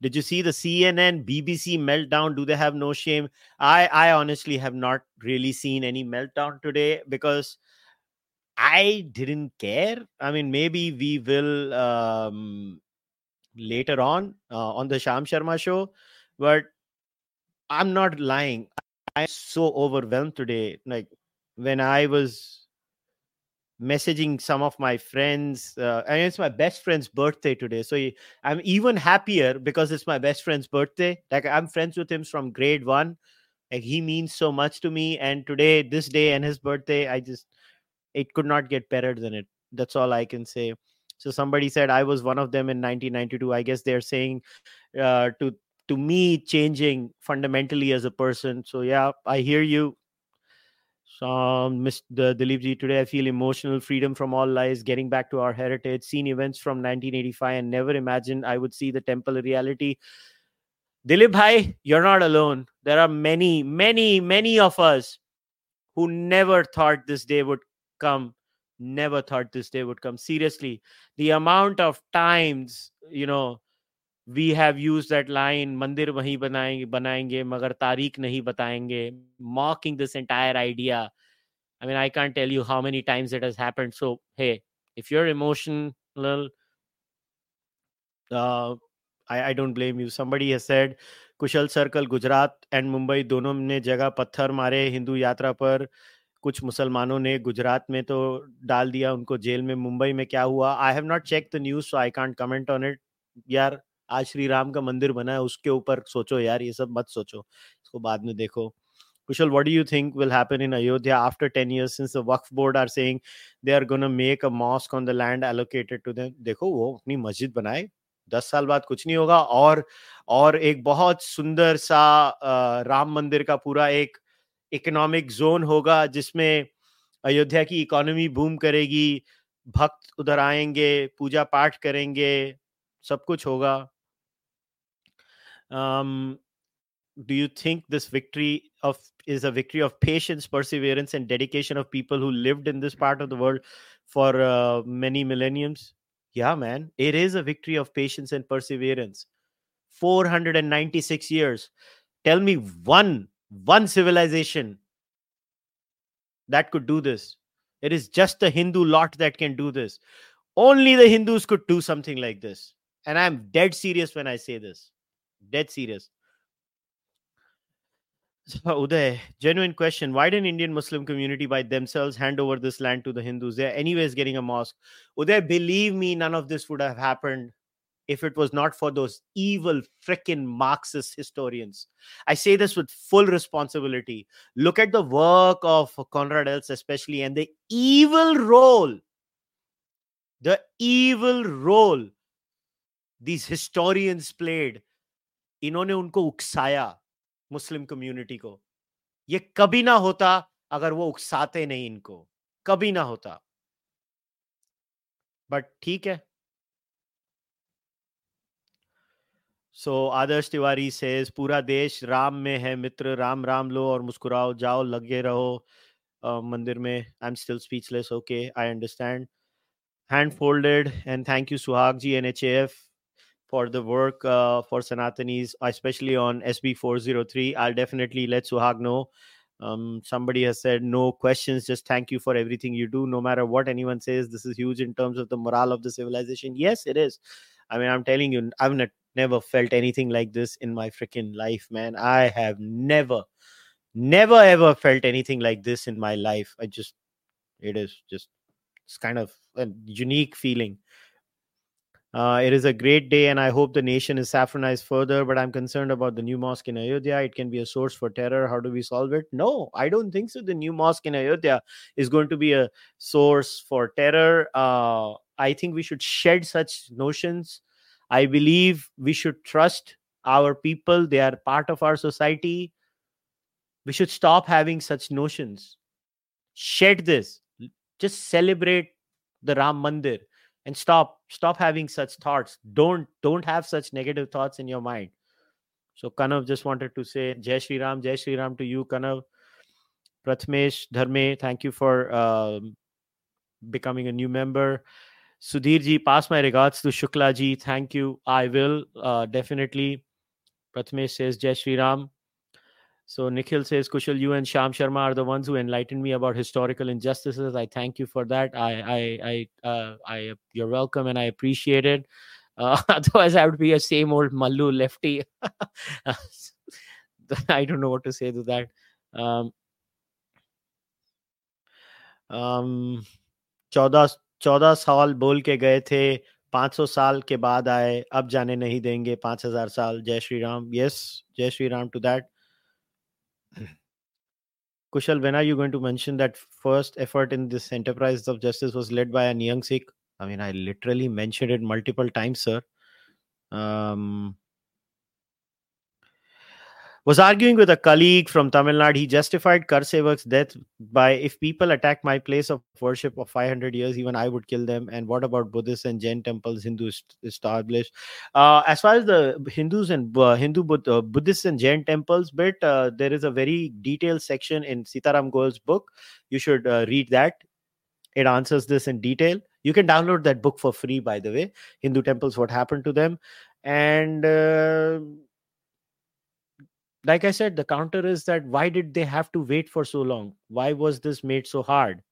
Did you see the CNN BBC meltdown? Do they have no shame? I I honestly have not really seen any meltdown today because I didn't care. I mean, maybe we will um, later on uh, on the Sham Sharma show, but I'm not lying. I'm so overwhelmed today. Like when I was messaging some of my friends, uh, and it's my best friend's birthday today. So I'm even happier because it's my best friend's birthday. Like I'm friends with him from grade one. Like he means so much to me. And today, this day, and his birthday, I just it could not get better than it. That's all I can say. So somebody said I was one of them in 1992. I guess they're saying uh, to to me changing fundamentally as a person. So yeah, I hear you. So, um, Mr. Dilip ji, today I feel emotional, freedom from all lies, getting back to our heritage, seen events from 1985, and never imagined I would see the temple reality. Dilip bhai, you're not alone. There are many, many, many of us who never thought this day would come never thought this day would come seriously the amount of times you know we have used that line mandir wahi banayenge banayenge magar tarik nahi batayenge mocking this entire idea i mean i can't tell you how many times it has happened so hey if you're emotional uh, I, I don't blame you somebody has said Kushal circle Gujarat and Mumbai दोनों ने जगह पत्थर मारे हिंदू यात्रा पर कुछ मुसलमानों ने गुजरात में तो डाल दिया उनको जेल में मुंबई में क्या हुआ? I have not check the news so I can't comment on it यार आज श्री राम का मंदिर बना है उसके ऊपर सोचो यार ये सब मत सोचो। इसको बाद में देखो। Kushal, what do you think will happen in Ayodhya after 10 years since the Waqf board are saying they are going to make a mosque on the land allocated to them? देखो वो अपनी मस्जिद बनाए दस साल बाद कुछ नहीं होगा। और और एक बहुत सुंदर सा राम मंदिर का पूरा एक इकोनॉमिक जोन होगा जिसमें अयोध्या की इकोनॉमी बूम करेगी भक्त उधर आएँगे पूजा पाठ करेंगे सब कुछ होगा um do you think this victory of is a victory of patience perseverance and dedication of people who lived in this part of the world for uh, many millenniums yeah man it is a victory of patience and perseverance 496 years tell me one one civilization that could do this it is just the hindu lot that can do this only the hindus could do something like this and i'm dead serious when i say this dead serious so, Uday, genuine question. Why didn't Indian Muslim community by themselves hand over this land to the Hindus? They're anyways getting a mosque. Uday, believe me, none of this would have happened if it was not for those evil freaking Marxist historians. I say this with full responsibility. Look at the work of Conrad Elst, especially, and the evil role, the evil role these historians played. इन्होंने उनको उकसाया Muslim community को ये कभी ना होता अगर वो उकसाते नहीं इनको कभी ना होता बट ठीक है सो आदर्श तिवारी सेज पूरा देश राम में है मित्र राम राम लो और मुस्कुराओ जाओ लगे रहो uh, मंदिर में I am still speechless okay I understand hand folded and thank you Suhag ji N H F for the work uh, for Sanatanis, especially on SB 403. I'll definitely let Suhag know. Um, somebody has said no questions, just thank you for everything you do. No matter what anyone says, this is huge in terms of the morale of the civilization. Yes, it is. I mean, I'm telling you, I've ne- never felt anything like this in my freaking life, man. I have never, never ever felt anything like this in my life. I just, it is just, it's kind of a unique feeling. Uh, it is a great day, and I hope the nation is saffronized further. But I'm concerned about the new mosque in Ayodhya. It can be a source for terror. How do we solve it? No, I don't think so. The new mosque in Ayodhya is going to be a source for terror. Uh, I think we should shed such notions. I believe we should trust our people, they are part of our society. We should stop having such notions. Shed this. Just celebrate the Ram Mandir and stop stop having such thoughts don't don't have such negative thoughts in your mind so kanav just wanted to say jai shri ram jai shri ram to you kanav prathmesh dharme thank you for uh, becoming a new member Sudhir ji, pass my regards to Shukla ji. Thank you. I will uh, definitely. Prathamesh says Jai Shri Ram. So Nikhil says, Kushal, you and Sham Sharma are the ones who enlightened me about historical injustices. I thank you for that. I, I, I, uh, I, you're welcome, and I appreciate it. Uh, otherwise, I would be a same old Mallu lefty. I don't know what to say to that. Um, um, Chaudas चौदह साल बोल के गए थे, पाँच सौ साल के बाद आए, अब जाने नहीं देंगे, पाँच हज़ार साल, जय Shri Ram yes Jai Shri Ram to that Kushal when are you going to मैं that first effort in this enterprise of justice was led by an Sikh I mean I literally mention multiple times sir was arguing with a colleague from Tamil Nadu. He justified Karsevak's death by if people attack my place of worship of 500 years, even I would kill them. And what about Buddhist and Jain temples, Hindus established? Uh, as far as the Hindus and uh, Hindu uh, Buddhist and Jain temples bit, uh, there is a very detailed section in Sitaram Goel's book. You should uh, read that. It answers this in detail. You can download that book for free, by the way. Hindu temples, what happened to them. And uh, like I said, the counter is that why did they have to wait for so long? Why was this made so hard?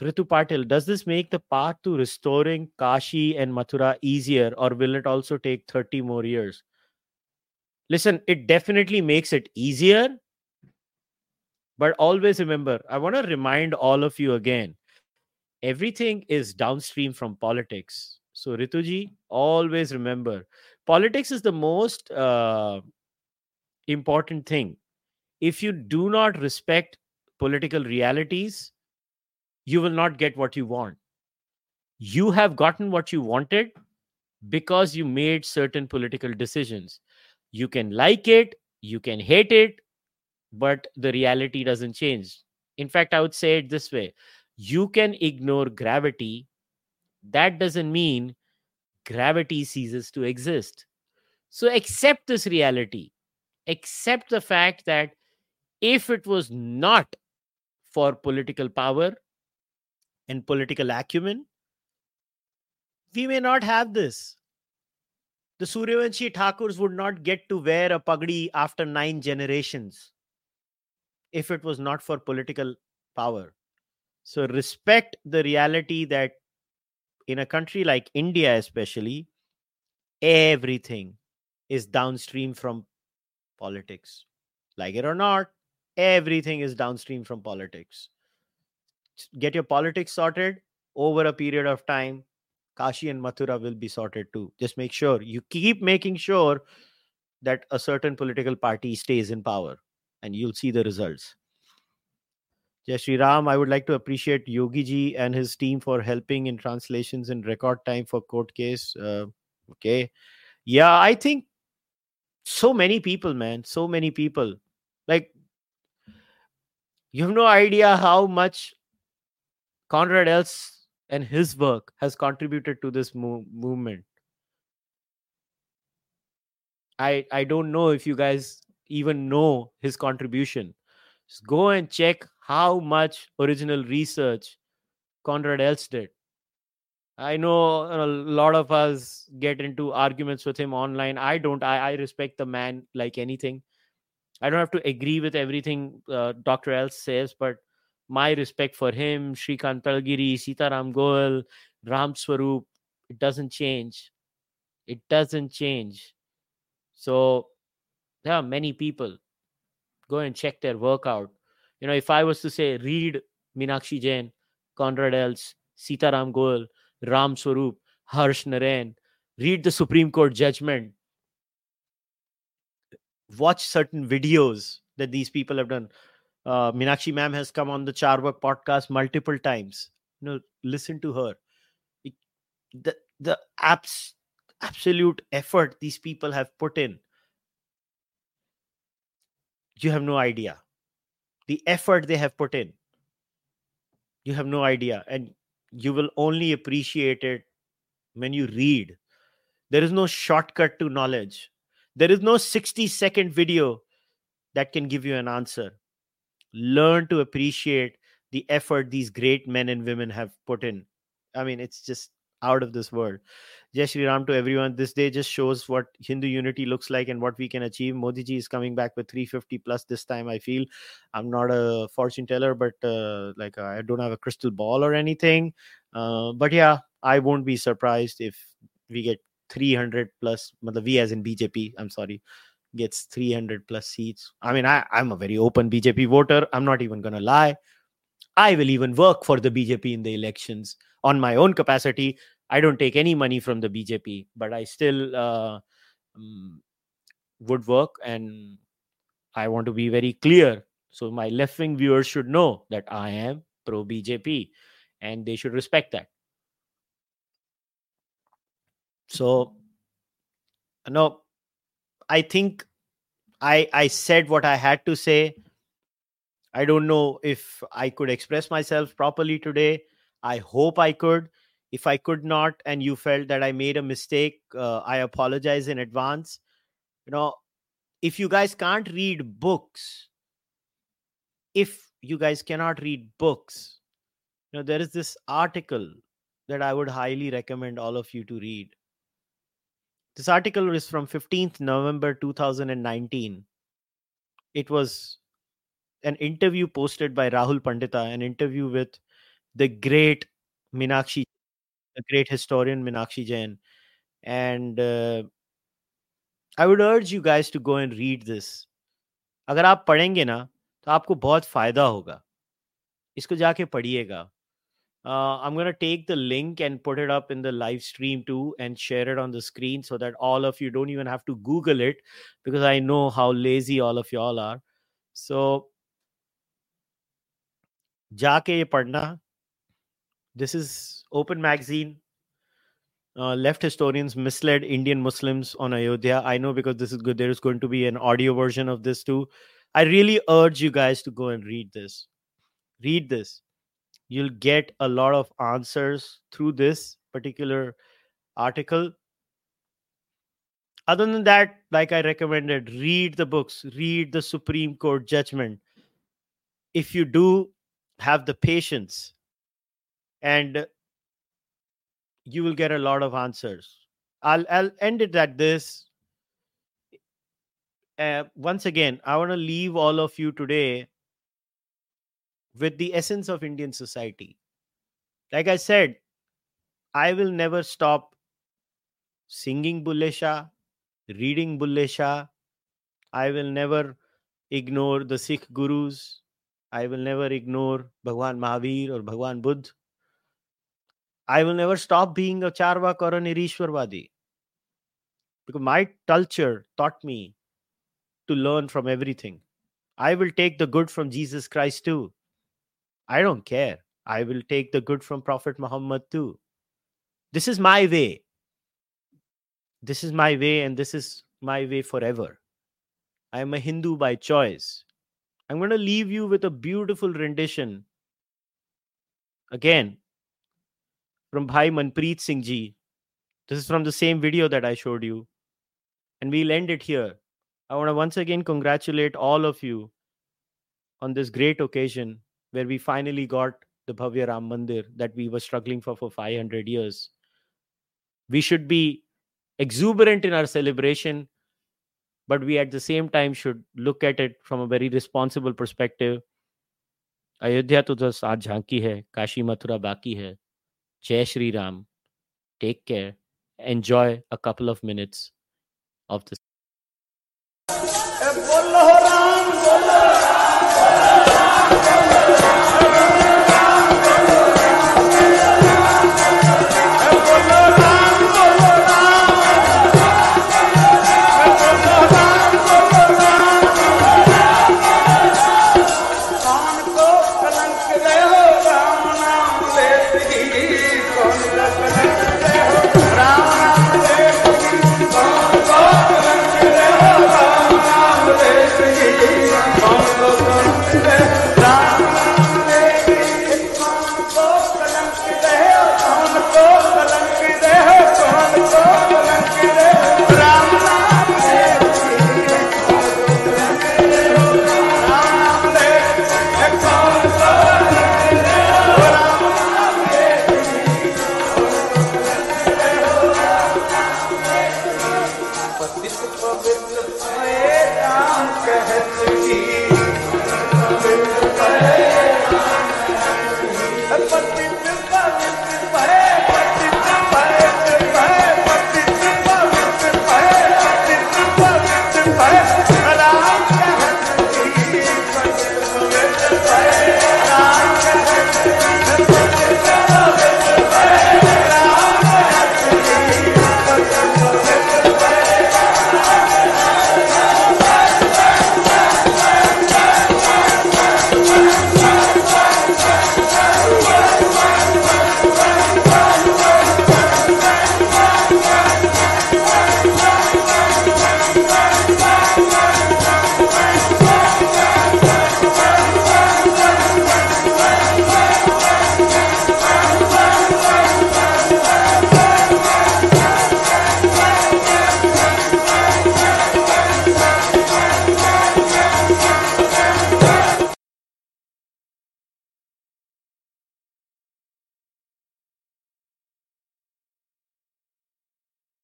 Ritu Patil, does this make the path to restoring Kashi and Mathura easier, or will it also take 30 more years? Listen, it definitely makes it easier. But always remember, I want to remind all of you again everything is downstream from politics. So, Rituji, always remember politics is the most uh, important thing. If you do not respect political realities, you will not get what you want. You have gotten what you wanted because you made certain political decisions. You can like it, you can hate it, but the reality doesn't change. In fact, I would say it this way you can ignore gravity. That doesn't mean gravity ceases to exist. So accept this reality. Accept the fact that if it was not for political power and political acumen, we may not have this. The Suryavanshi Thakurs would not get to wear a pagdi after nine generations if it was not for political power. So respect the reality that in a country like India, especially, everything is downstream from politics. Like it or not, everything is downstream from politics. Get your politics sorted over a period of time. Kashi and Mathura will be sorted too. Just make sure you keep making sure that a certain political party stays in power and you'll see the results. Jai Shri Ram, I would like to appreciate Yogi ji and his team for helping in translations in record time for court case. Uh, okay. Yeah, I think so many people, man, so many people. Like, you have no idea how much Koenraad Elst and his work has contributed to this mo- movement. I I don't know if you guys even know his contribution. Just go and check how much original research Koenraad Elst did. I know a lot of us get into arguments with him online. I don't. I, I respect the man like anything. I don't have to agree with everything uh, Dr. Elst says, but my respect for him, Shrikant Talageri, Sitaram Goel, Ram Swarup, it doesn't change. It doesn't change. So there are many people. Go and check their work out. You know, if I was to say, read Meenakshi Jain, Koenraad Elst, Sitaram Goel, Ram Swarup, Harsh Narain, read the Supreme Court judgment, watch certain videos that these people have done. Uh, Meenakshi ma'am has come on the Charvak podcast multiple times. You know, listen to her. It, the the abs, absolute effort these people have put in. You have no idea. The effort they have put in. You have no idea. And you will only appreciate it when you read. There is no shortcut to knowledge. There is no 60 second video that can give you an answer. Learn to appreciate the effort these great men and women have put in. I mean, it's just out of this world. Jai Shri Ram to everyone. This day just shows what Hindu unity looks like and what we can achieve. Modi ji is coming back with 350 plus this time. I feel I'm not a fortune teller, but uh, like I don't have a crystal ball or anything. Uh, but yeah, I won't be surprised if we get 300 plus. We as in BJP. I'm sorry gets 300 plus seats. I mean, I, I'm a very open BJP voter. I'm not even going to lie. I will even work for the BJP in the elections on my own capacity. I don't take any money from the BJP, but I still uh, um, would work. And I want to be very clear. So my left wing viewers should know that I am pro BJP and they should respect that. So, no, I think I I said what I had to say. I don't know if I could express myself properly today. I hope I could. If I could not, and you felt that I made a mistake, uh, I apologize in advance. You know, if you guys can't read books, if you guys cannot read books, you know, there is this article that I would highly recommend all of you to read. This article is from 15th November 2019. It was an interview posted by Rahul Pandita, an interview with the great Meenakshi, the great historian Meenakshi Jain. And uh, I would urge you guys to go and read this. अगर आप पढ़ेंगे ना तो आपको बहुत फायदा होगा इसको जाके पढ़िएगा I am gonna take the link and put it up in the live stream to and share it on the screen so that all of you don't even have to Google it because I know how lazy all of you all are so जाके ये पढ़ना this is Open Magazine. Uh, left historians misled Indian Muslims on Ayodhya. I know because this is good. There is going to be an audio version of this too. I really urge you guys to go and read this. Read this you'll get a lot of answers through this particular article other than that, like I recommended, read the books, read the Supreme Court judgment. If you do, have the patience, and you will get a lot of answers. I'll I'll end it at this. Uh, once again, I want to leave all of you today with the essence of Indian society. Like I said, I will never stop singing Bulle Shah, reading Bulle Shah. I will never ignore the Sikh gurus. I will never ignore Bhagwan Mahavir or Bhagwan Buddha. I will never stop being a Charvak or a Nirishwarvadi. Because my culture taught me to learn from everything. I will take the good from Jesus Christ too. I don't care. I will take the good from Prophet Muhammad too. This is my way. This is my way, and this is my way forever. I am a Hindu by choice. I'm going to leave you with a beautiful rendition. Again, from Bhai Manpreet Singh Ji. This is from the same video that I showed you. And we'll end it here. I want to once again congratulate all of you on this great occasion where we finally got the Bhavya Ram Mandir that we were struggling for for 500 years. We should be exuberant in our celebration, but we at the same time should look at it from a very responsible perspective. Ayodhya तो बस आज झांकी है काशी मथुरा बाकी है Jai Shri Ram. Take care. Enjoy a couple of minutes of this.